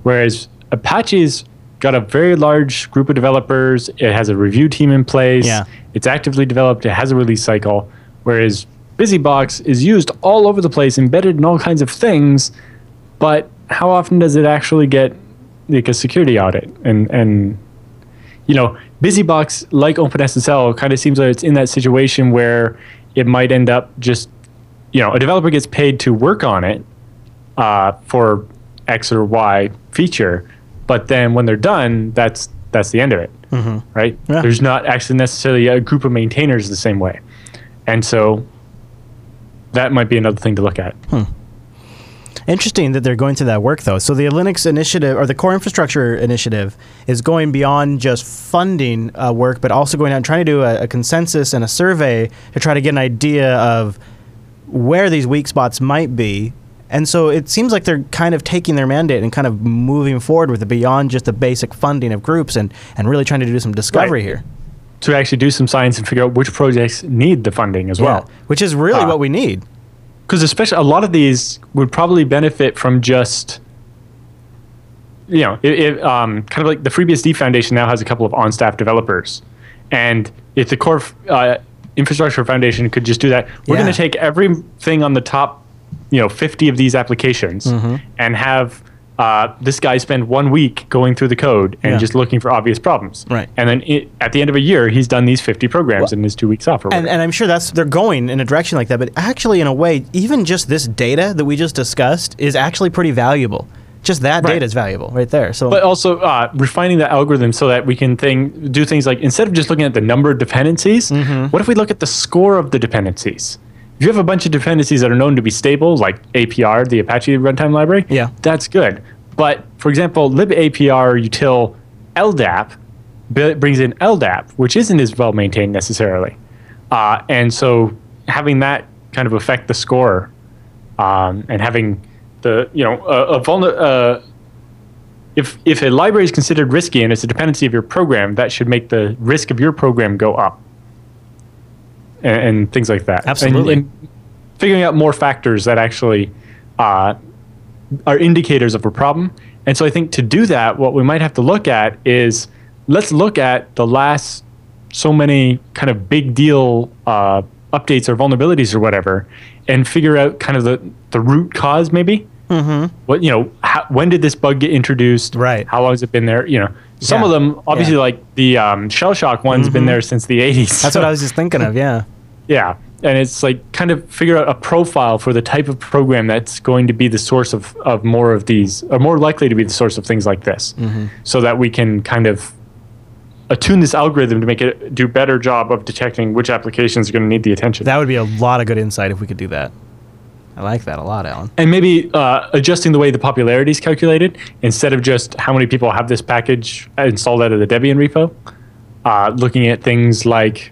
Whereas Apache's got a very large group of developers. It has a review team in place. Yeah. It's actively developed. It has a release cycle. Whereas BusyBox is used all over the place, embedded in all kinds of things. But how often does it actually get like a security audit? And and you know, BusyBox, like OpenSSL, kind of seems like it's in that situation where it might end up just, you know, a developer gets paid to work on it uh, for X or Y feature, but then when they're done, that's that's the end of it, right? Yeah. There's not actually necessarily a group of maintainers the same way, and so that might be another thing to look at. Interesting that they're going through that work, though. So the Linux initiative or the core infrastructure initiative is going beyond just funding uh, work, but also going out and trying to do a, a consensus and a survey to try to get an idea of where these weak spots might be. And so it seems like they're kind of taking their mandate and kind of moving forward with it beyond just the basic funding of groups and, and really trying to do some discovery Right. here. To actually do some science and figure out which projects need the funding as well. Which is really Ah. what we need. Because especially a lot of these would probably benefit from just you know it, it, um, kind of like the FreeBSD Foundation now has a couple of on-staff developers, and if the core uh, infrastructure foundation could just do that, we're Yeah. going to take everything on the top, you know, 50 of these applications Mm-hmm. and have. Uh, this guy spent one week going through the code and Yeah. just looking for obvious problems. Right. And then it, at the end of a year, he's done these 50 programs in his two weeks off. Or And, and I'm sure that's they're going in a direction like that. But actually, in a way, even just this data that we just discussed is actually pretty valuable. Just that Right. data is valuable right there. So but also uh, refining the algorithm so that we can thing do things like instead of just looking at the number of dependencies, Mm-hmm. what if we look at the score of the dependencies? If you have a bunch of dependencies that are known to be stable, like APR, the Apache runtime library, Yeah. that's good. But for example, libapr util LDAP brings in LDAP, which isn't as well maintained necessarily, uh, and so having that kind of affect the score, um, and having the you know a, a vulner. Uh, if if a library is considered risky and it's a dependency of your program, that should make the risk of your program go up, and, and things like that. And- Absolutely. And, figuring out more factors that actually uh, are indicators of a problem. And so I think to do that, what we might have to look at is let's look at the last so many kind of big deal uh, updates or vulnerabilities or whatever, and figure out kind of the, the root cause maybe. Mm-hmm. What you know? How, when did this bug get introduced? Right. How long has it been there? You know, some Yeah. of them obviously Yeah. like the um, Shellshock one's been there since the 80s. that's what I was just thinking of. Yeah. Yeah. And it's like kind of figure out a profile for the type of program that's going to be the source of, of more of these, or more likely to be the source of things like this, so that we can kind of attune this algorithm to make it do better job of detecting which applications are going to need the attention. That would be a lot of good insight if we could do that. I like that a lot, Allan. and maybe uh, adjusting the way the popularity is calculated instead of just how many people have this package installed out of the Debian repo. Uh, looking at things like,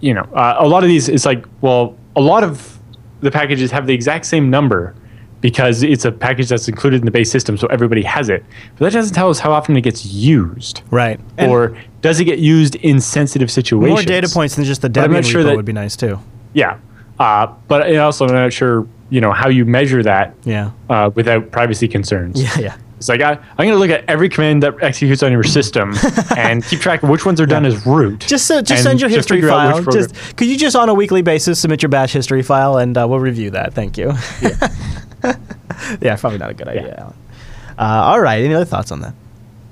you know, uh, a lot of these, it's like, well, a lot of the packages have the exact same number because it's a package that's included in the base system, so everybody has it. But that doesn't tell us how often it gets used, Right. And or does it get used in sensitive situations? more data points than just the I'm Debian not sure repo that- would be nice too. Yeah, uh, but also I'm not sure, you know, how you measure that Yeah. uh, without privacy concerns. Yeah. Yeah. It's like I, I'm going to look at every command that executes on your system and keep track of which ones are done as root. Just uh, just send your history file. Just could you just on a weekly basis submit your bash history file and uh, we'll review that. Thank you. Yeah, probably not a good idea, Allan. Uh, all right. Any other thoughts on that?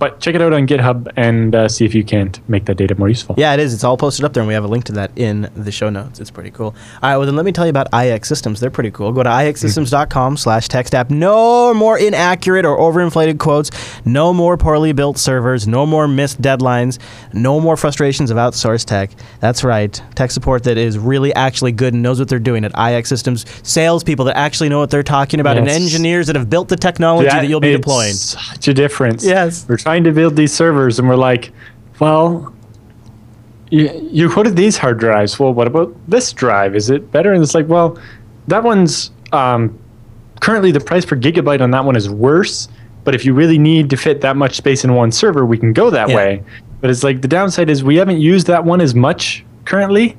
But check it out on GitHub and uh, see if you can't make that data more useful. Yeah, it is. It's all posted up there, and we have a link to that in the show notes. It's pretty cool. All right, well, then let me tell you about iXsystems. They're pretty cool. Go to ixsystems.com slash techsnap. No more inaccurate or overinflated quotes. No more poorly built servers. No more missed deadlines. No more frustrations of outsourced tech. That's right. Tech support that is really actually good and knows what they're doing at iXsystems. Salespeople that actually know what they're talking about, and engineers that have built the technology that, you'll be deploying. Such a difference. Yes. We're trying to build these servers, and we're like, well, you, you quoted these hard drives. Well, what about this drive? Is it better? And it's like, well, that one's um, currently the price per gigabyte on that one is worse. But if you really need to fit that much space in one server, we can go that Yeah. way. But it's like the downside is we haven't used that one as much currently,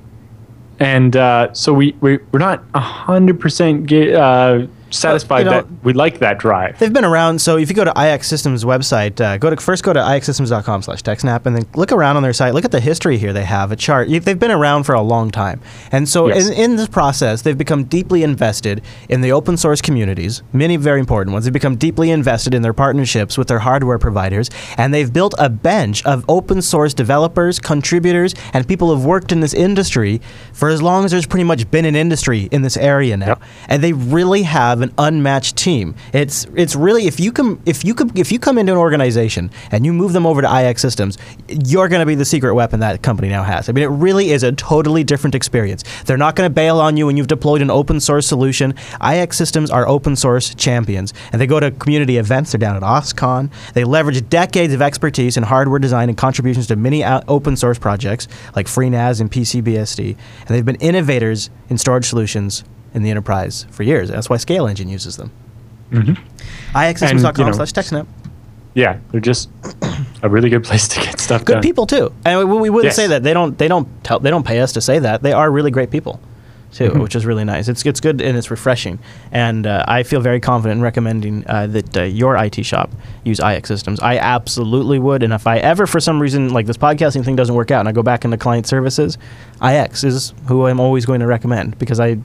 and uh, so we, we we're not hundred percent get uh, satisfied know- that we like that drive. They've been around. So if you go to iXsystems website, uh, go to first go to ixsystems.com slash TechSnap and then look around on their site. Look at the history here. They have a chart. They've been around for a long time, and so Yes. in, in this process, they've become deeply invested in the open source communities. Many very important ones. They've become deeply invested in their partnerships with their hardware providers, and they've built a bench of open source developers, contributors, and people who've worked in this industry for as long as there's pretty much been an industry in this area now. Yep. And they really have an unmatched team. It's it's really if you come if you come if you come into an organization and you move them over to iXsystems, you're going to be the secret weapon that company now has. I mean, it really is a totally different experience. They're not going to bail on you when you've deployed an open source solution. iXsystems are open source champions, and they go to community events. They're down at OSCON. They leverage decades of expertise in hardware design and contributions to many uh, open source projects like FreeNAS and PCBSD, and they've been innovators in storage solutions in the enterprise for years. That's why ScaleEngine uses them. Mm-hmm. ixsystems.com you know, slash TechSnap. Yeah, they're just a really good place to get stuff Good done. people too, and we, we wouldn't Yes. say that they don't they don't tell they don't pay us to say that they are really great people too, Mm-hmm. which is really nice. It's it's good and it's refreshing, and uh, I feel very confident in recommending uh, that uh, your IT shop use iXsystems. I absolutely would, and if I ever for some reason like this podcasting thing doesn't work out and I go back into client services, IX is who I'm always going to recommend because I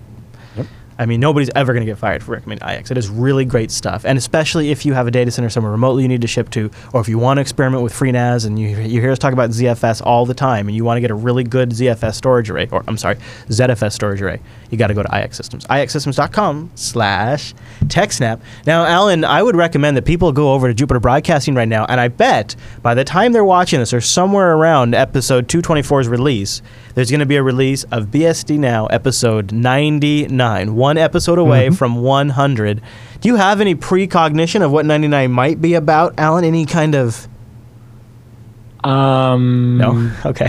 I mean, nobody's ever going to get fired for recommending IX. It is really great stuff, and especially if you have a data center somewhere remotely you need to ship to, or if you want to experiment with FreeNAS and you, you hear us talk about ZFS all the time, and you want to get a really good ZFS storage array, or I'm sorry, ZFS storage array, you got to go to iXsystems. IXSystems.com slash TechSnap. Now, Allan, I would recommend that people go over to Jupiter Broadcasting right now, and I bet by the time they're watching this, or somewhere around episode 224's release, there's going to be a release of BSD Now episode 99, one episode away from 100. Do you have any precognition of what 99 might be about, Allan? Any kind of. Um, No? Okay.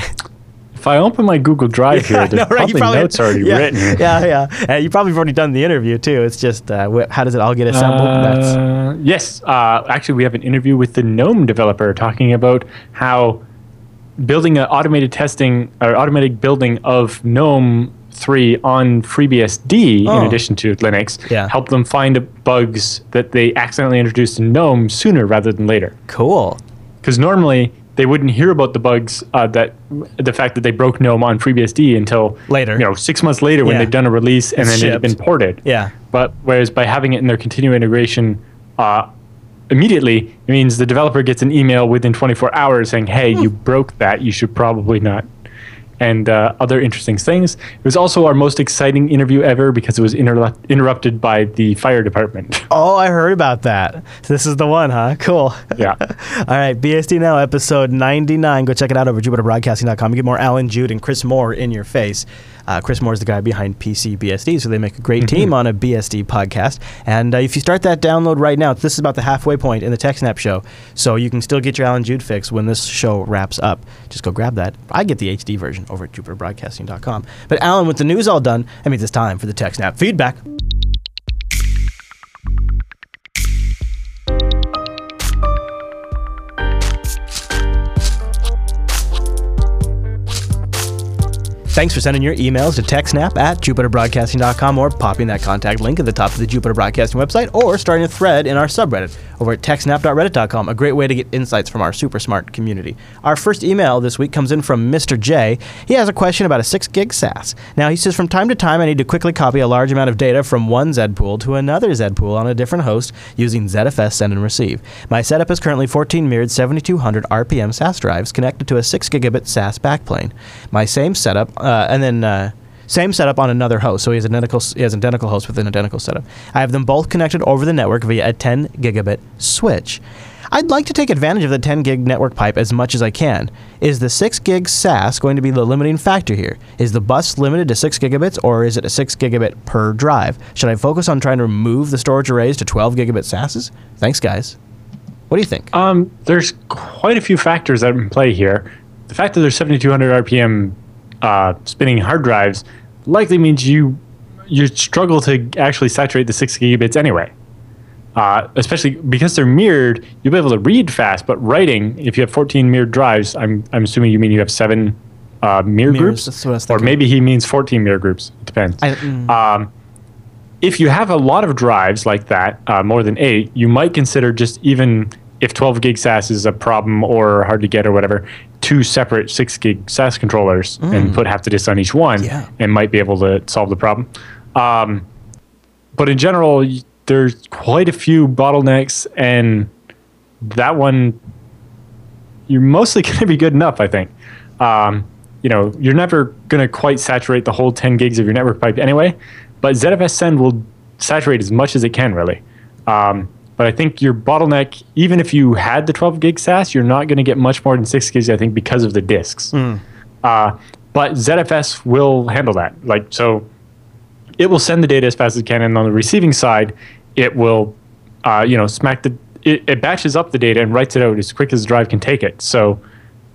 If I open my Google Drive here, I there's know, right? You probably, notes already yeah, written. Yeah, yeah. Uh, you probably have already done the interview, too. It's just, uh, wh- how does it all get assembled? That's. Uh, yes, uh, actually, we have an interview with the GNOME developer talking about how building an automated testing or automated building of GNOME 3 on FreeBSD Oh. in addition to Linux Yeah. help them find bugs that they accidentally introduced in GNOME sooner rather than later. Cool. Because normally they wouldn't hear about the bugs uh, that the fact that they broke GNOME on FreeBSD until Later. You know, six months later when Yeah. they've done a release and It's then it had been ported. Yeah. But whereas by having it in their continuing integration uh, immediately, it means the developer gets an email within 24 hours saying, "Hey, you broke that. You should probably not." And uh, other interesting things. It was also our most exciting interview ever because it was interrupt- interrupted by the fire department. Oh, I heard about that. So this is the one, huh? Cool. yeah. All right, BSD Now, episode 99. Go check it out over jupiterbroadcasting.com. You get more Allan Jude and Kris Moore in your face. Uh, Kris Moore is the guy behind PCBSD, so they make a great team on a BSD podcast. And uh, if you start that download right now, this is about the halfway point in the TechSnap show, so you can still get your Allan Jude fix when this show wraps up. Just go grab that. I get the HD version over at jupiterbroadcasting.com. But Allan, with the news all done, I mean, it's time for the TechSnap feedback. Thanks for sending your emails to techsnap at jupiterbroadcasting.com or popping that contact link at the top of the Jupiter Broadcasting website or starting a thread in our subreddit over at techsnap.reddit.com, a great way to get insights from our super smart community. Our first email this week comes in from Mr. J. He has a question about a 6 gig SAS. Now, he says, From time to time, I need to quickly copy a large amount of data from one Z pool to another Z pool on a different host using ZFS send and receive. My setup is currently 14 mirrored 7200 RPM SAS drives connected to a 6 gigabit SAS backplane. My same setup, uh, and then. Uh, same setup on another host, so he has identical he has identical host with an identical setup. I have them both connected over the network via a 10 gigabit switch. I'd like to take advantage of the 10 gig network pipe as much as I can. Is the 6 gig SAS going to be the limiting factor here? Is the bus limited to 6 gigabits or is it a 6 gigabit per drive? Should I focus on trying to remove the storage arrays to 12 gigabit SASs? Thanks, guys. What do you think? Um, there's quite a few factors that play here. The fact that there's 7,200 RPM uh, spinning hard drives likely means you you struggle to actually saturate the six gigabits anyway. Uh, especially because they're mirrored, you'll be able to read fast, but writing, if you have 14 mirrored drives, I'm, I'm assuming you mean you have seven uh, mirror Mirrors, groups, that's what I was or maybe he means 14 mirror groups. It depends. I- mm. um, if you have a lot of drives like that, uh, more than eight, you might consider just even if 12 gig SAS is a problem or hard to get or whatever, two separate six gig SAS controllers and put half the disk on each one, Mm. Yeah. and might be able to solve the problem. Um, but in general, there's quite a few bottlenecks, and that one you're mostly going to be good enough, I think. Um, you know, you're never going to quite saturate the whole 10 gigs of your network pipe anyway, but ZFS send will saturate as much as it can, really. Um, but I think your bottleneck, even if you had the 12 gig SAS, you're not going to get much more than 6 gigs, I think, because of the disks. Uh, but ZFS will handle that. Like, so it will send the data as fast as it can, and on the receiving side, it will, uh, you know, smack the. It, it batches up the data and writes it out as quick as the drive can take it. So,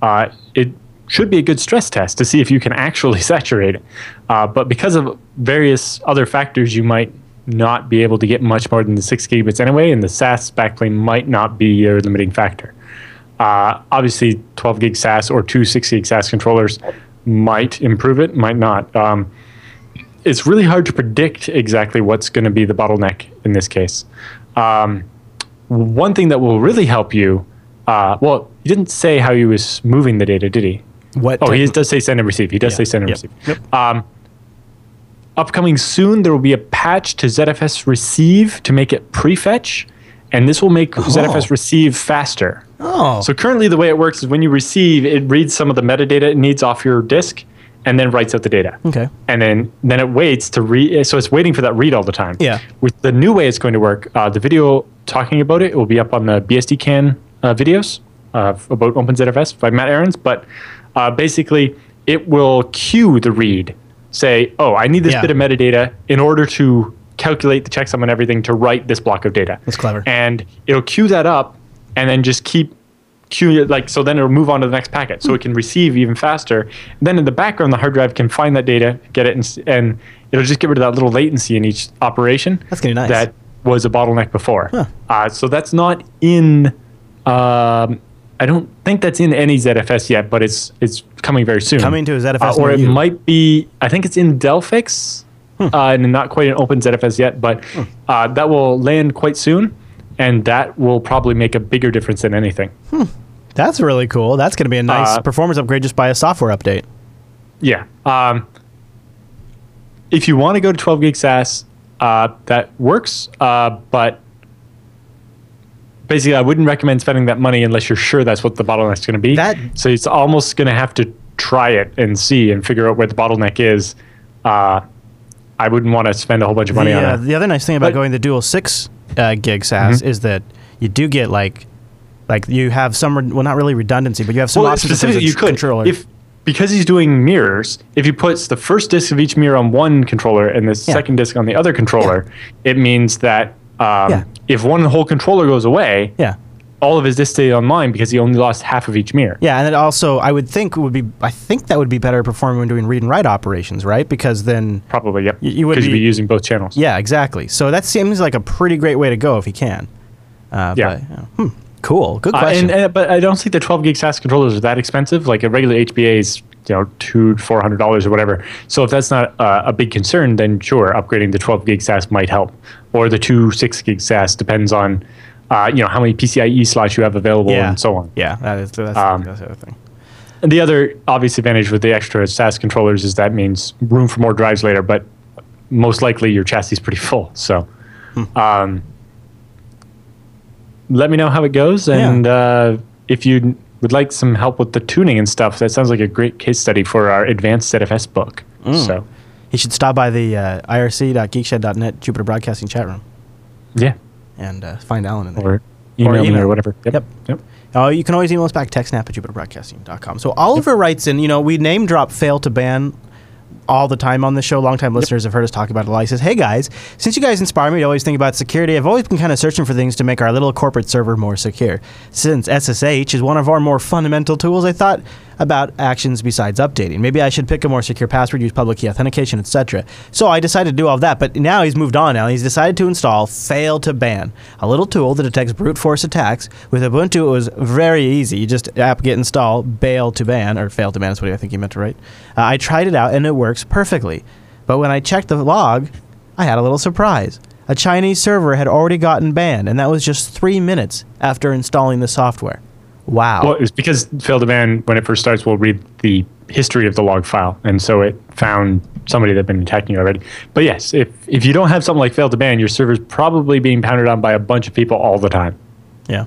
uh, it should be a good stress test to see if you can actually saturate it. Uh, but because of various other factors, you might not be able to get much more than the six gigabits anyway, and the SAS backplane might not be your limiting factor. Uh, obviously, 12 gig SAS or two 6 gig SAS controllers might improve it, might not. Um, it's really hard to predict exactly what's going to be the bottleneck in this case. Um, one thing that will really help you, uh, well, he didn't say how he was moving the data, did he? What? Oh, he does say send and receive. He does Yeah. say send and Yep. receive. Um, upcoming soon, there will be a patch to ZFS receive to make it prefetch, and this will make ZFS receive faster. oh, So currently, the way it works is when you receive, it reads some of the metadata it needs off your disk, and then writes out the data. okay. And then then it waits to read. So it's waiting for that read all the time. Yeah. With the new way it's going to work, uh, the video talking about it, it will be up on the BSDCan uh, videos uh, about OpenZFS by Matt Ahrens. But uh, basically, it will queue the read. Say, oh, I need this Yeah. bit of metadata in order to calculate the checksum and everything to write this block of data. That's clever. And it'll queue that up, and then just keep queue like so. Then it'll move on to the next packet, so it can receive even faster. then in the background, the hard drive can find that data, get it, and, and it'll just get rid of that little latency in each operation. That's gonna be nice. That was a bottleneck before. Uh, so that's not in. Um, I don't think that's in any ZFS yet, but it's it's coming very soon. Coming to a ZFS Uh, or it you. might be. I think it's in Delphix, uh, and not quite in Open ZFS yet, but uh, that will land quite soon, and that will probably make a bigger difference than anything. That's really cool. That's going to be a nice Uh, performance upgrade just by a software update. Yeah. Um, if you want to go to 12 gig SAS, uh, that works. Uh, but basically, I wouldn't recommend spending that money unless you're sure that's what the bottleneck's going to be. That- so it's almost going to have to try it and see and figure out where the bottleneck is. Uh, I wouldn't want to spend a whole bunch of money the, on uh, it. the other nice thing about But- going the dual six uh, gig SAS Mm-hmm. is that you do get like, like you have some re- well not really redundancy, but you have some Well, options specifically, you could controller. if because he's doing mirrors. If he puts the first disk of each mirror on one controller and the second disk on the other controller, it means that um, Yeah. if one whole controller goes away, yeah, all of his disks stay online because he only lost half of each mirror. yeah, and it also I would think would be I think that would be better performing when doing read and write operations, right? Because then Probably, yep. Y- you would be- be using both channels. yeah, exactly. So that seems like a pretty great way to go if he can. Uh, Yeah. But, yeah. Hmm. Cool. Good Uh, question. and, and but I don't think the 12 gig SAS controllers are that expensive. Like a regular HBA is you know two four hundred dollars or whatever. So if that's not uh, a big concern, then sure, upgrading the 12 gig SAS might help, or the two six gig SAS depends on uh, you know, how many PCIe slots you have available, and so on. Yeah, that is that's, Um, that's the other thing. And the other obvious advantage with the extra SAS controllers is that means room for more drives later, but most likely your chassis is pretty full. So, um, let me know how it goes, and uh, if you would like some help with the tuning and stuff, that sounds like a great case study for our advanced ZFS book. So, You should stop by the uh, irc.geekshed.net Jupiter Broadcasting chat room yeah, and uh, find Allan in there. or email, me email. or whatever. Yep. Yep. Oh, you can always email us back, at techsnap at jupiterbroadcasting.com. So Oliver writes in, you know, we name drop fail2ban all the time on the show. Longtime listeners have heard us talk about it a lot. He says, Hey guys, since you guys inspire me to always think about security, I've always been kind of searching for things to make our little corporate server more secure. Since SSH is one of our more fundamental tools, I thought about actions besides updating. Maybe I should pick a more secure password, use public key authentication, etc. So I decided to do all that, but now he's moved on now. He's decided to install Fail2ban, a little tool that detects brute force attacks. With Ubuntu, it was very easy. You just app get install, bail to ban, or fail2ban is what I think he meant to write. Uh, I tried it out and it works perfectly. But when I checked the log, I had a little surprise. A Chinese server had already gotten banned, and that was just three minutes after installing the software. Wow. Well, it's because fail2ban when it first starts will read the history of the log file, and so it found somebody that had been attacking you already. But yes, if if you don't have something like fail2ban, your server's probably being pounded on by a bunch of people all the time. Yeah.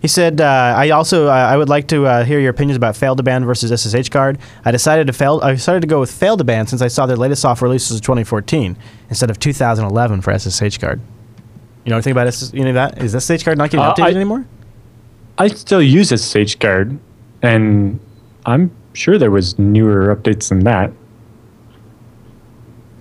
He said, uh, "I also uh, I would like to uh, hear your opinions about fail2ban versus SSH guard. I decided to fail. I decided to go with fail2ban since I saw their latest software releases of 2014 instead of 2011 for SSH guard. You know anything about SS, you know that? Is SSH guard not getting Uh, updated I- anymore? I still use SSH guard, and I'm sure there was newer updates than that.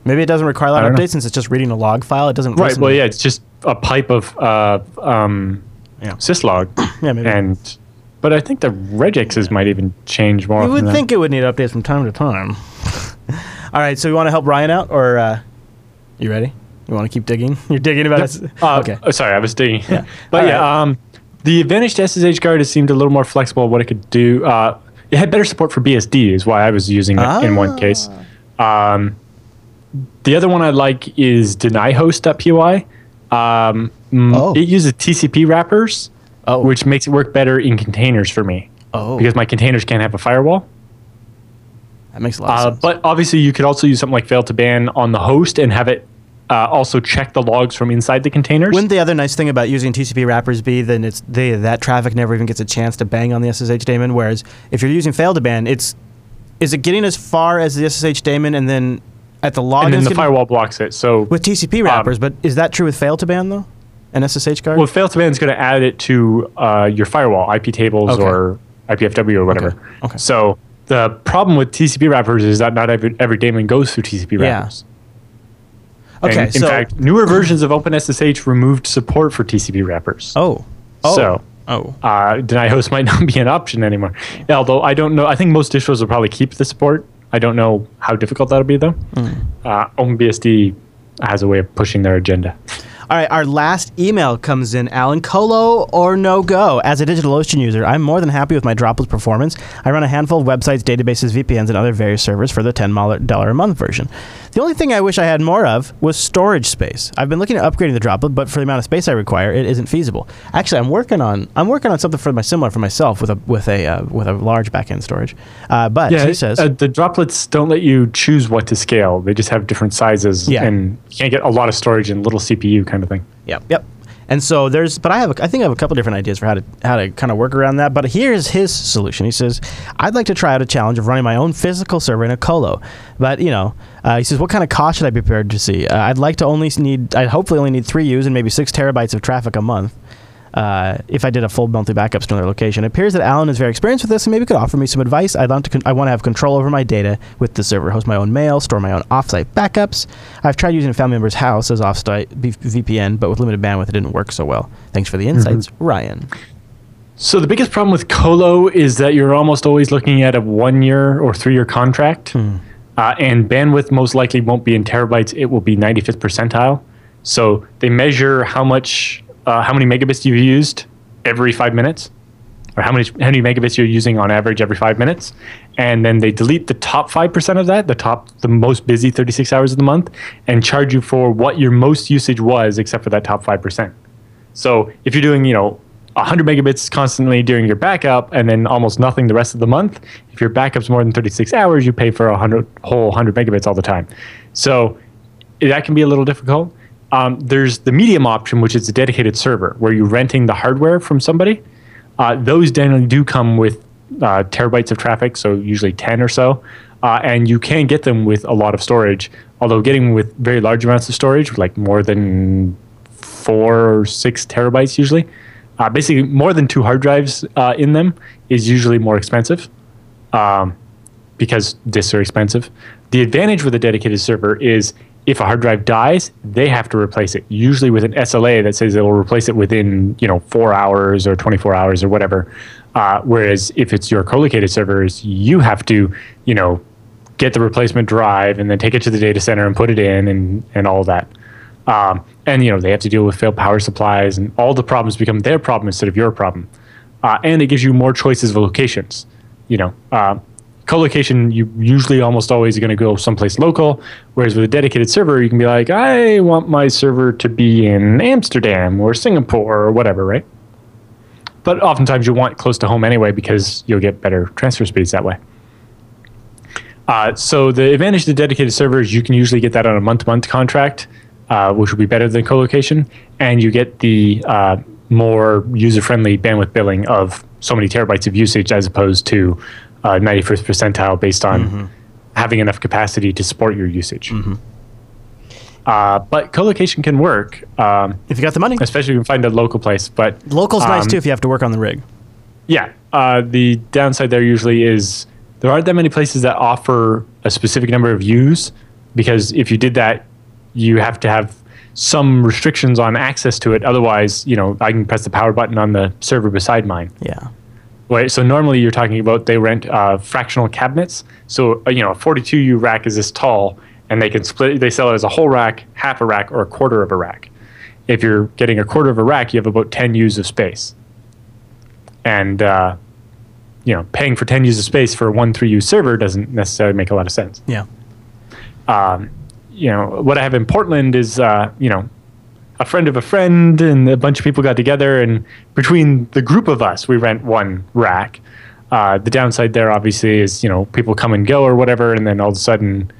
Maybe it doesn't require a lot of don't know. updates since it's just reading a log file. It doesn't. Right. Well, yeah, it's just a pipe of uh, um, Yeah. syslog, Yeah, maybe. and but I think the regexes might even change more. You would think it would need updates from time to time. All right, so you want to help Ryan out, or uh, you ready? You want to keep digging? You're digging about it. Uh, okay. uh, sorry, I was digging. Yeah. but All yeah, right. um, the advantage to SSH guard has seemed a little more flexible. What it could do, uh, it had better support for BSD, is why I was using it in one case. Ah. Um, the other one I like is denihost.py. Um, Oh. It uses TCP wrappers, Oh. which makes it work better in containers for me. Oh. Because my containers can't have a firewall. That makes a lot Uh, sense. but obviously, you could also use something like fail2ban on the host and have it uh, also check the logs from inside the containers. Wouldn't the other nice thing about using TCP wrappers be then it's the that traffic never even gets a chance to bang on the SSH daemon? Whereas if you're using fail2ban, it's is it getting as far as the SSH daemon and then at the log and then the firewall blocks it. So with TCP wrappers? but is that true with fail2ban though? And SSH guard? Well, fail2ban is going to add it to uh, your firewall, IP tables Okay. or IPFW or whatever. Okay. Okay. So the problem with TCP wrappers is that not every, every daemon goes through TCP wrappers. Yeah. okay, And in so fact, newer versions of OpenSSH removed support for TCP wrappers. oh oh So oh uh, deny host might not be an option anymore. Although I don't know, I think most distros will probably keep the support. I don't know how difficult that'll be though. Hmm. Uh, OpenBSD has a way of pushing their agenda. All right, our last email comes in. Allan, Colo or no go? As a DigitalOcean user, I'm more than happy with my Droplets performance. I run a handful of websites, databases, VPNs, and other various servers for the $10 a month version. The only thing I wish I had more of was storage space. I've been looking at upgrading the Droplet, but for the amount of space I require, it isn't feasible. Actually, I'm working on I'm working on something for my similar for myself with a with a uh, with a large backend storage. Uh, but he says uh, the droplets don't let you choose what to scale. They just have different sizes, Yeah. and you can't get a lot of storage in little CPU kind of thing. Yep. Yep. And so there's, but I have, a, I think I have a couple different ideas for how to how to kind of work around that. But here's his solution. He says, I'd like to try out a challenge of running my own physical server in a colo. But you know, uh, he says, what kind of cost should I be prepared to see? Uh, I'd like to only need, I'd hopefully only need three U's and maybe six terabytes of traffic a month. Uh, if I did a full monthly backups to another location, it appears that Allan is very experienced with this and maybe could offer me some advice. I want to, con- I want to have control over my data with the server, host my own mail, store my own offsite backups. I've tried using a family member's house as offsite v- VPN, but with limited bandwidth, it didn't work so well. Thanks for the insights, Ryan. So the biggest problem with Colo is that you're almost always looking at a one-year or three-year contract, uh, and bandwidth most likely won't be in terabytes. It will be 95th percentile. So they measure how much, uh, how many megabits you've used every five minutes, or how many how many megabits you're using on average every five minutes, and then they delete the top five percent of that, the top, the most busy 36 hours of the month, and charge you for what your most usage was, except for that top five percent. So if you're doing, you know, 100 megabits constantly during your backup and then almost nothing the rest of the month, if your backup's more than 36 hours, you pay for a hundred, whole 100 megabits all the time. So that can be a little difficult. Um, there's the medium option, which is a dedicated server where you're renting the hardware from somebody. Uh, those generally do come with uh, terabytes of traffic, so usually 10 or so. Uh, and you can get them with a lot of storage, although getting with very large amounts of storage, like more than four or six terabytes usually, uh, basically more than two hard drives uh, in them is usually more expensive um, because disks are expensive. The advantage with a dedicated server is if a hard drive dies, they have to replace it. Usually with an SLA that says it will replace it within you know four hours or 24 hours or whatever. Uh, whereas if it's your co-located servers, you have to you know get the replacement drive and then take it to the data center and put it in and and all that. Um, and you know they have to deal with failed power supplies and all the problems become their problem instead of your problem. Uh, and it gives you more choices of locations. You know, uh, co-location you usually almost always are going to go someplace local whereas with a dedicated server you can be like i want my server to be in amsterdam or singapore or whatever right? But oftentimes you want close to home anyway because you'll get better transfer speeds that way. Uh, so the advantage of the dedicated server is you can usually get that on a month-to-month contract uh, which will be better than co-location and you get the uh, more user-friendly bandwidth billing of so many terabytes of usage as opposed to uh, 91st percentile based on Mm-hmm. having enough capacity to support your usage. Mm-hmm. Uh, but co-location can work, um, If you got the money, especially if you can find a local place. But local's nice um, too if you have to work on the rig. yeah, uh, the downside there usually is there aren't that many places that offer a specific number of views because if you did that, you have to have some restrictions on access to it. Otherwise, you know, I can press the power button on the server beside mine. Yeah. Right. So normally you're talking about they rent uh, fractional cabinets. So uh, you know, a 42U rack is this tall, and they can split. They sell it as a whole rack, half a rack, or a quarter of a rack. If you're getting a quarter of a rack, you have about 10 U's of space. And uh, you know, paying for 10 U's of space for a one 3U server doesn't necessarily make a lot of sense Yeah. you know, what I have in Portland is, uh, you know, a friend of a friend, and a bunch of people got together, and between the group of us, we rent one rack. Uh, the downside there, obviously, is you know people come and go or whatever, and then all of a sudden,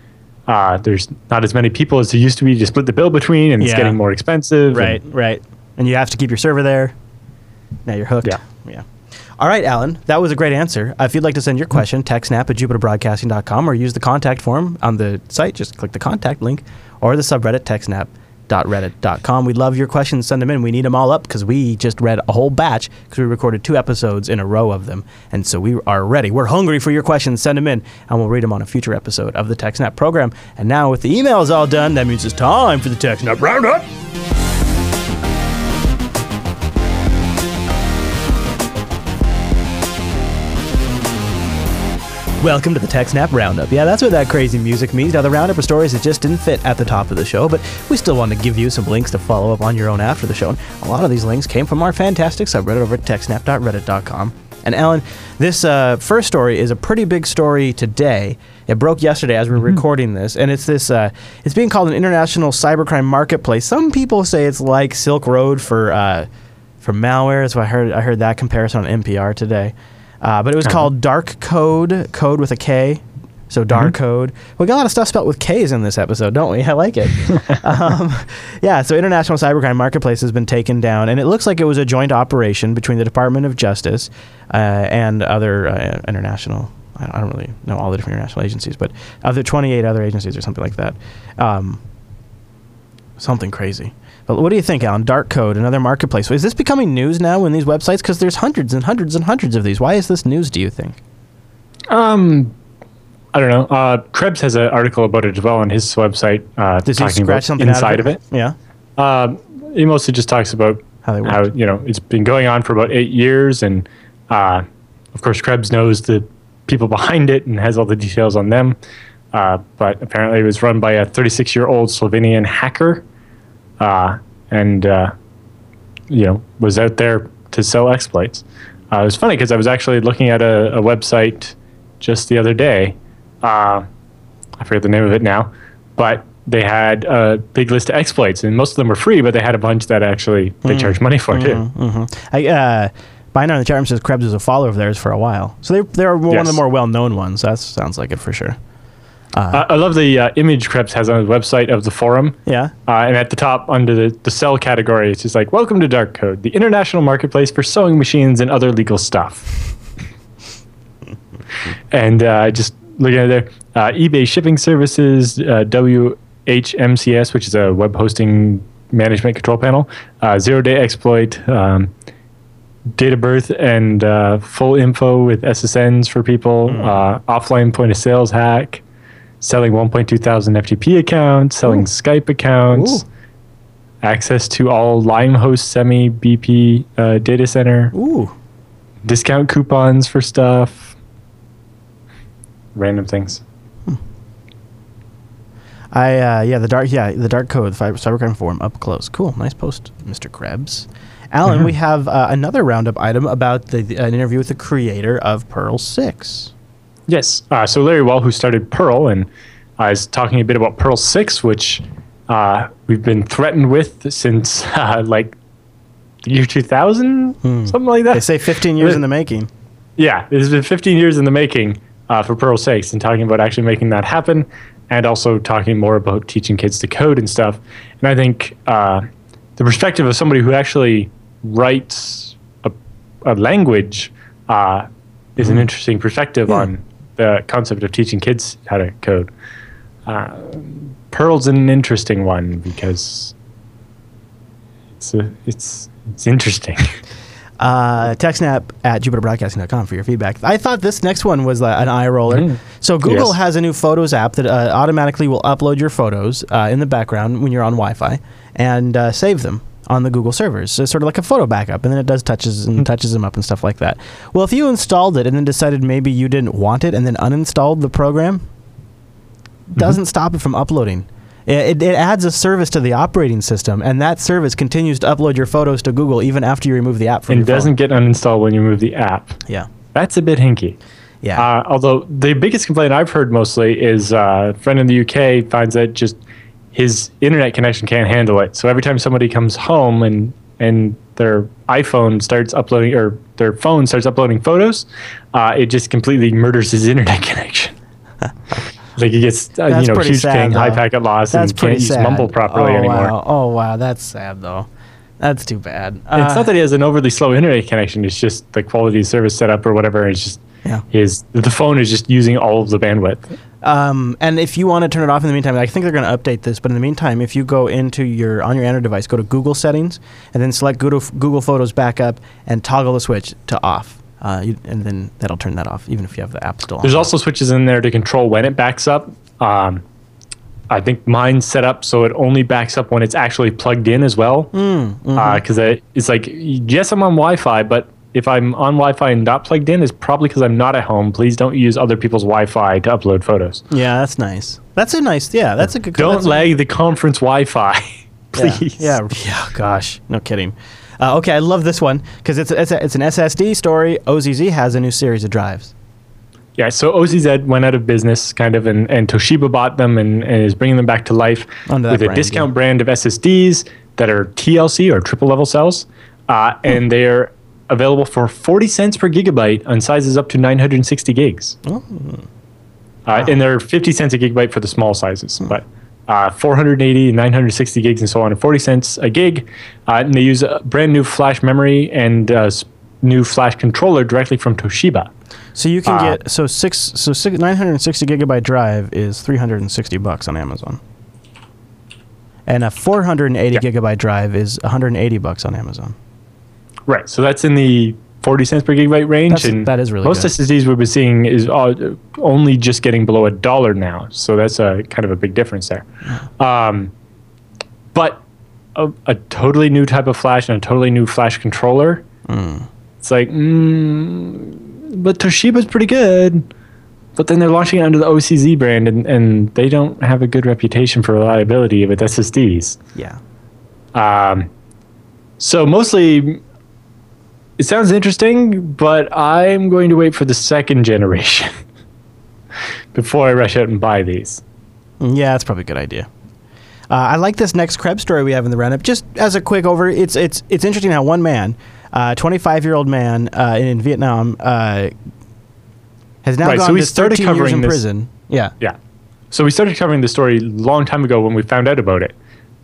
uh, there's not as many people as there used to be to split the bill between, and it's getting more expensive. and- Right, right. And you have to keep your server there. Now you're hooked. Yeah. Yeah. All right, Allan, that was a great answer. If you'd like to send your question, techsnap at jupiterbroadcasting.com or use the contact form on the site. Just click the contact link or the subreddit techsnap.reddit.com. We'd love your questions. Send them in. We need them all up because we just read a whole batch because we recorded two episodes in a row of them. And so we are ready. We're hungry for your questions. Send them in and we'll read them on a future episode of the TechSnap program. And now with the emails all done, that means it's time for the TechSnap Roundup. Welcome to the TechSnap Roundup. Yeah, that's what that crazy music means. Now, the roundup of stories that just didn't fit at the top of the show, but we still want to give you some links to follow up on your own after the show. And a lot of these links came from our fantastic subreddit over at techsnap.reddit.com. And Allan, this uh, first story is a pretty big story today. It broke yesterday as we were recording this, and it's this. Uh, it's being called an international cybercrime marketplace. Some people say it's like Silk Road for uh, for malware. That's So I heard I heard that comparison on NPR today. Uh, but it was called Darkode, code with a K. So Darkode. We got a lot of stuff spelled with K's in this episode, don't we? I like it. um, yeah. So international cybercrime marketplace has been taken down, and it looks like it was a joint operation between the Department of Justice uh, and other uh, international. I don't- I don't really know all the different international agencies, but other 28 other agencies or something like that. Um, something crazy. But what do you think, Allan? Dark Code, another marketplace. Is this becoming news now in these websites? Because there's hundreds and hundreds and hundreds of these. Why is this news? Do you think? Um, I don't know. Uh, Krebs has an article about it as well on his website. Uh, Does he talking scratch about something inside out of it? Yeah. Um, he mostly just talks about How they how you know it's been going on for about eight years, and uh, of course Krebs knows the people behind it and has all the details on them. Uh, but apparently, it was run by a 36-year-old Slovenian hacker, uh, and uh, you know was out there to sell exploits. Uh, it was funny because I was actually looking at a, a website just the other day. Uh, I forget the name of it now, but they had a big list of exploits, and most of them were free, but they had a bunch that actually they charged money for too. I, uh, Binar in the chat room says Krebs is a follower of theirs for a while. So they, they're one of the more well known ones. That sounds like it for sure. Uh, I love the uh, image Krebs has on his website of the forum. Yeah. Uh, and at the top, under the, the sell category, it's just like, Welcome to Darkode, the international marketplace for sewing machines and other legal stuff. and uh, just looking at there, uh, eBay shipping services, uh, WHMCS, which is a web hosting management control panel, uh, zero day exploit, um, date of birth and uh, full info with SSNs for people, uh, offline point of sales hack, selling 1.2 thousand FTP accounts, selling Skype accounts, Ooh. access to all LimeHost semi BP uh, data center, Ooh. discount coupons for stuff, random things. I uh, yeah the dark yeah the Darkode cybercrime forum up close cool nice post Mr. Krebs. Allan, we have uh, another roundup item about the, the- an interview with the creator of Perl Six. Yes. Uh, so Larry Wall, who started Perl, and uh, is talking a bit about Perl 6, which uh, we've been threatened with since uh, like the year 2000, something like that. They say 15 years in the making. Yeah, it has been 15 years in the making uh, for Perl 6 and talking about actually making that happen and also talking more about teaching kids to code and stuff. And I think uh, the perspective of somebody who actually writes a, a language uh, is an interesting perspective on the concept of teaching kids how to code. Uh, Perl's an interesting one because it's, a, it's, it's interesting. Uh, TechSnap at jupiterbroadcasting.com for your feedback. I thought this next one was uh, an eye roller. So Google Yes. has a new Photos app that uh, automatically will upload your photos uh, in the background when you're on Wi-Fi and uh, save them on the Google servers. So it's sort of like a photo backup, and then it does touches and touches them up and stuff like that. Well, if you installed it and then decided maybe you didn't want it and then uninstalled the program, doesn't stop it from uploading. It, it adds a service to the operating system, and that service continues to upload your photos to Google even after you remove the app from and phone. doesn't get uninstalled when you remove the app. Yeah. That's a bit hinky. Yeah. Uh, although the biggest complaint I've heard mostly is uh, a friend in the UK finds that just his internet connection can't handle it. So every time somebody comes home and and their iPhone starts uploading or their phone starts uploading photos, uh, it just completely murders his internet connection. like he gets uh, you know huge sad, ping, high packet loss, That's and can't use. Mumble properly oh, anymore. Wow. Oh wow, that's sad though. That's too bad. it's Uh, not that he has an overly slow internet connection. It's just the quality of service setup or whatever. It's just Yeah. his the phone is just using all of the bandwidth. Um, and if you want to turn it off in the meantime, I think they're going to update this. But in the meantime, if you go into your on your Android device, go to Google Settings, and then select Google, Google Photos Backup, and toggle the switch to off. Uh, you, and then that'll turn that off, even if you have the app still on. There's also switches in there to control when it backs up. Um, I think mine's set up so it only backs up when it's actually plugged in as well. Because it's like, yes, I'm on Wi-Fi, but if I'm on Wi-Fi and not plugged in, is probably because I'm not at home. Please don't use other people's Wi-Fi to upload photos. yeah, that's nice. That's a nice. Yeah, that's a good. Don't that's a- lag the conference Wi-Fi, please. Yeah, yeah, gosh, no kidding. Uh, okay, I love this one because it's it's, a, it's an SSD story. OCZ has a new series of drives. Yeah, so OCZ went out of business, kind of, and, and Toshiba bought them and, and is bringing them back to life with a discount yeah. brand of SSDs that are TLC or triple level cells, uh, and they're available for 40 cents per gigabyte on sizes up to 960 gigs. Oh. Uh, and they're 50 cents a gigabyte for the small sizes, Hmm. but uh, 480 and 960 gigs and so on, and 40 cents a gig. Uh, and they use a brand new flash memory and uh, new flash controller directly from Toshiba. So you can Uh, get so six so six, 960 gigabyte drive is 360 bucks on Amazon. And a 480 Yeah. gigabyte drive is 180 bucks on Amazon. Right. So that's in the 40 cents per gigabyte range. That's- and that is really most good. SSDs we've been seeing is uh, only just getting below a dollar now. So that's a kind of a big difference there. Um, but a, a totally new type of flash and a totally new flash controller. It's like, mm, but Toshiba's pretty good. But then they're launching it under the OCZ brand, and, and they don't have a good reputation for reliability with SSDs. Yeah. Um, so mostly, it sounds interesting, but I'm going to wait for the second generation before I rush out and buy these. Yeah, that's probably a good idea. Uh, I like this next Krebs story we have in the roundup. Just as a quick over, it's it's it's interesting how one man, a 25 year old man uh, in Vietnam, uh, has now Right, gone so we to started 13 years covering in this- prison. Yeah. Yeah. So we started covering the story a long time ago when we found out about it.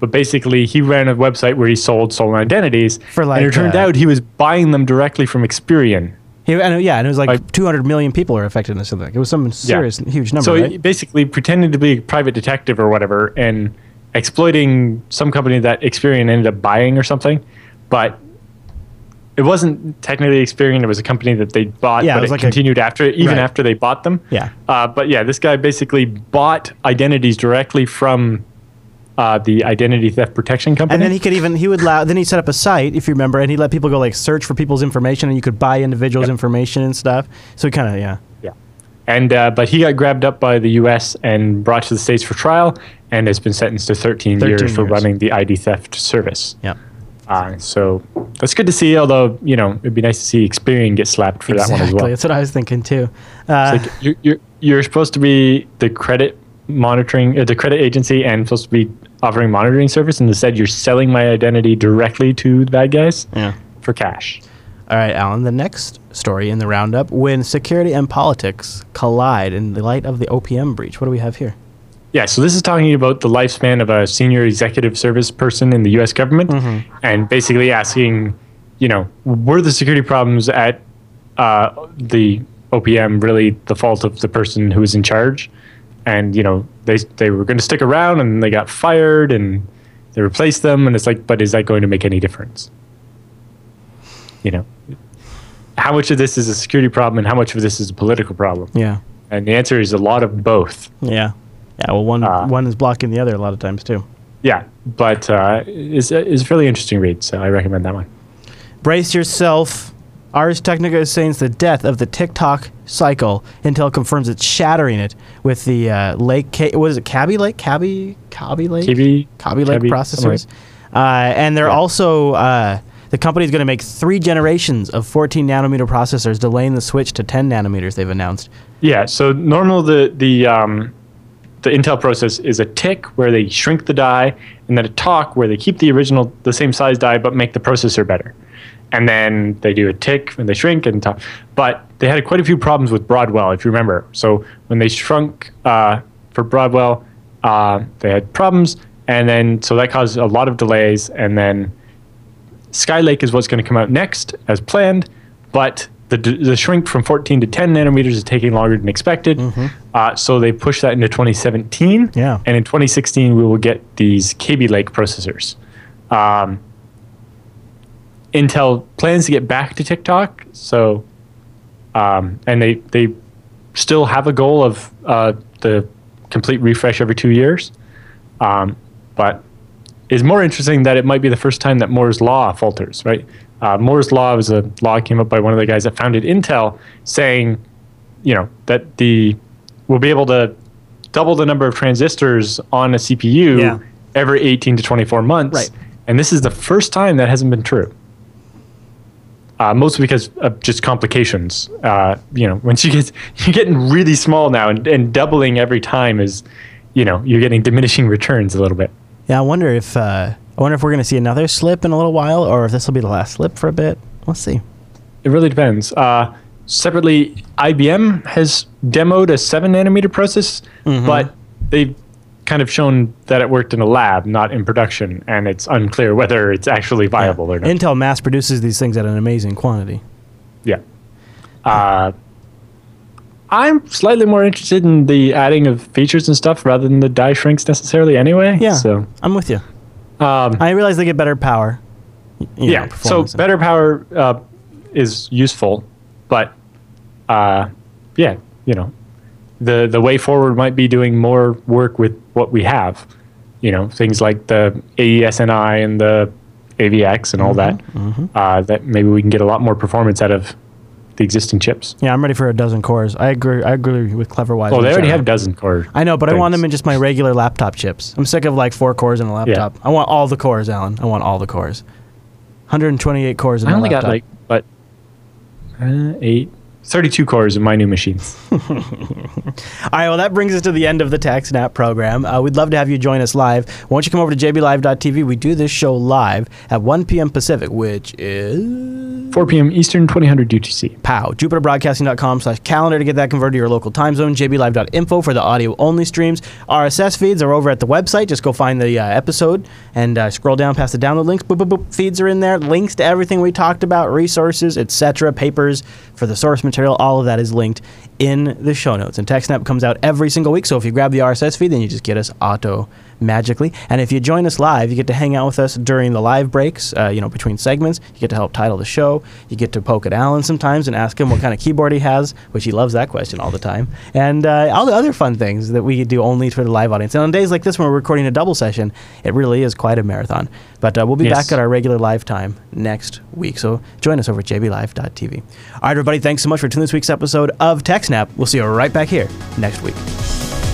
But basically, he ran a website where he sold stolen identities. For like, and it turned uh, out he was buying them directly from Experian. He, and, yeah, and it was like, Like- 200 million people are affected in this. Like, it was some serious, huge number, So right? he basically pretending to be a private detective or whatever and exploiting some company that Experian ended up buying or something. But it wasn't technically Experian, it was a company that they bought, Yeah, it but was it like a- continued after even Right. after they bought them. Yeah. Uh, but yeah, this guy basically bought identities directly from uh, the identity theft protection company. And then he could even he would allow then he set up a site if you remember and he let people go like search for people's information and you could buy individuals' Yep. information and stuff. So he kind of yeah. Yeah. And uh, but he got grabbed up by the U.S. and brought to the states for trial, and has been sentenced to 13, 13 years for running the ID theft service. Yeah. Uh, so that's good to see. Although you know, it'd be nice to see Experian get slapped for that one as well. That's what I was thinking too. Uh, Like you're, you're you're supposed to be the credit monitoring, uh, the credit agency, and supposed to be offering monitoring service, and instead you're selling my identity directly to the bad guys yeah. for cash. All right, Allan. The next story in the roundup: when security and politics collide in the light of the OPM breach. What do we have here? Yeah, so this is talking about the lifespan of a senior executive service person in the U.S. government, and basically asking, you know, were the security problems at uh, the OPM really the fault of the person who was in charge? And you know, they they were going to stick around, and they got fired, and they replaced them, and it's like, but is that going to make any difference? You know, how much of this is a security problem, and how much of this is a political problem? Yeah. And the answer is a lot of both. Yeah. Yeah. Well, one Uh, one is blocking the other a lot of times too. Yeah, but uh, it's, it's a fairly interesting read, so I recommend that one. Brace yourself. Ars Technica is saying it's the death of the Tick-Tock cycle. Intel confirms it's shattering it with the uh, Lake. K- what is it? Cabby Lake? Cabby? Cabby Lake? KB, Kaby Lake Kaby, processors. Uh, and they're Yeah. also uh, the company is going to make three generations of 14 nanometer processors, delaying the switch to 10 nanometers. They've announced. Yeah, so normal the the um, the Intel process is a tick where they shrink the die, and then a talk where they keep the original the same size die but make the processor better. And then they do a tick and they shrink and talk. But they had quite a few problems with Broadwell, if you remember. So when they shrunk uh, for Broadwell, uh, they had problems, and then so that caused a lot of delays. And then Skylake is what's going to come out next as planned, but the, the shrink from 14 to 10 nanometers is taking longer than expected. Uh, so they pushed that into 2017. Yeah. And in 2016, we will get these Kaby Lake processors. Um, Intel plans to get back to Tick-Tock. So, um, and they, they still have a goal of uh, the complete refresh every two years. Um, but it's more interesting that it might be the first time that Moore's law falters, right? Uh, Moore's law was a law came up by one of the guys that founded Intel, saying, you know, that the we'll be able to double the number of transistors on a CPU Yeah. every 18 to 24 months. Right. And this is the first time that hasn't been true. Uh, mostly because of just complications. Uh, you know, once you get you're getting really small now, and, and doubling every time is, you know, you're getting diminishing returns a little bit. Yeah, I wonder if uh, I wonder if we're going to see another slip in a little while, or if this will be the last slip for a bit. We'll see. It really depends. Uh, separately, IBM has demoed a seven nanometer process, but they've kind of shown that it worked in a lab, not in production, and it's unclear whether it's actually viable or not. Intel mass produces these things at an amazing quantity. yeah. Uh, I'm slightly more interested in the adding of features and stuff rather than the die shrinks necessarily. Anyway, Yeah, So I'm with you. um, I realize they get better power. y- you know, yeah. So better power uh, is useful, but uh, yeah, you know, the the way forward might be doing more work with what we have. You know, things like the AESNI and the AVX and all that. Uh, that maybe we can get a lot more performance out of the existing chips. Yeah, I'm ready for a dozen cores. I agree. I agree with CleverWise. Oh, in they already have dozen cores. I know, but I want them in just my regular laptop chips. I'm sick of like four cores in a laptop. I want all the cores, Allan. I want all the cores. 128 cores in I only laptop. got like but uh, eight, 32 cores in my new machines. All right, well, that brings us to the end of the TechSnap program. Uh, we'd love to have you join us live. Why don't you come over to jblive.tv? We do this show live at 1 p.m. Pacific, which is 4 p.m. Eastern, 2000 UTC. POW. JupiterBroadcasting.com slash calendar to get that converted to your local time zone. JBLive.info for the audio only streams. RSS feeds are over at the website. Just go find the uh, episode and uh, scroll down past the download links. Boop, boop, boop. Feeds are in there. Links to everything we talked about, resources, etc., papers for the source material. All of that is linked in the show notes. And TechSnap comes out every single week. So if you grab the RSS feed, then you just get us auto magically. And if you join us live, you get to hang out with us during the live breaks, uh, you know, between segments. You get to help title the show. You get to poke at Allan sometimes and ask him what kind of keyboard he has, which he loves that question all the time. And uh, all the other fun things that we do only for the live audience. And on days like this when we're recording a double session, it really is quite a marathon. But uh, we'll be Yes. back at our regular live time next week. So join us over at jblive.tv. All right, everybody, thanks so much for tuning this week's episode of TechSnap. We'll see you right back here next week.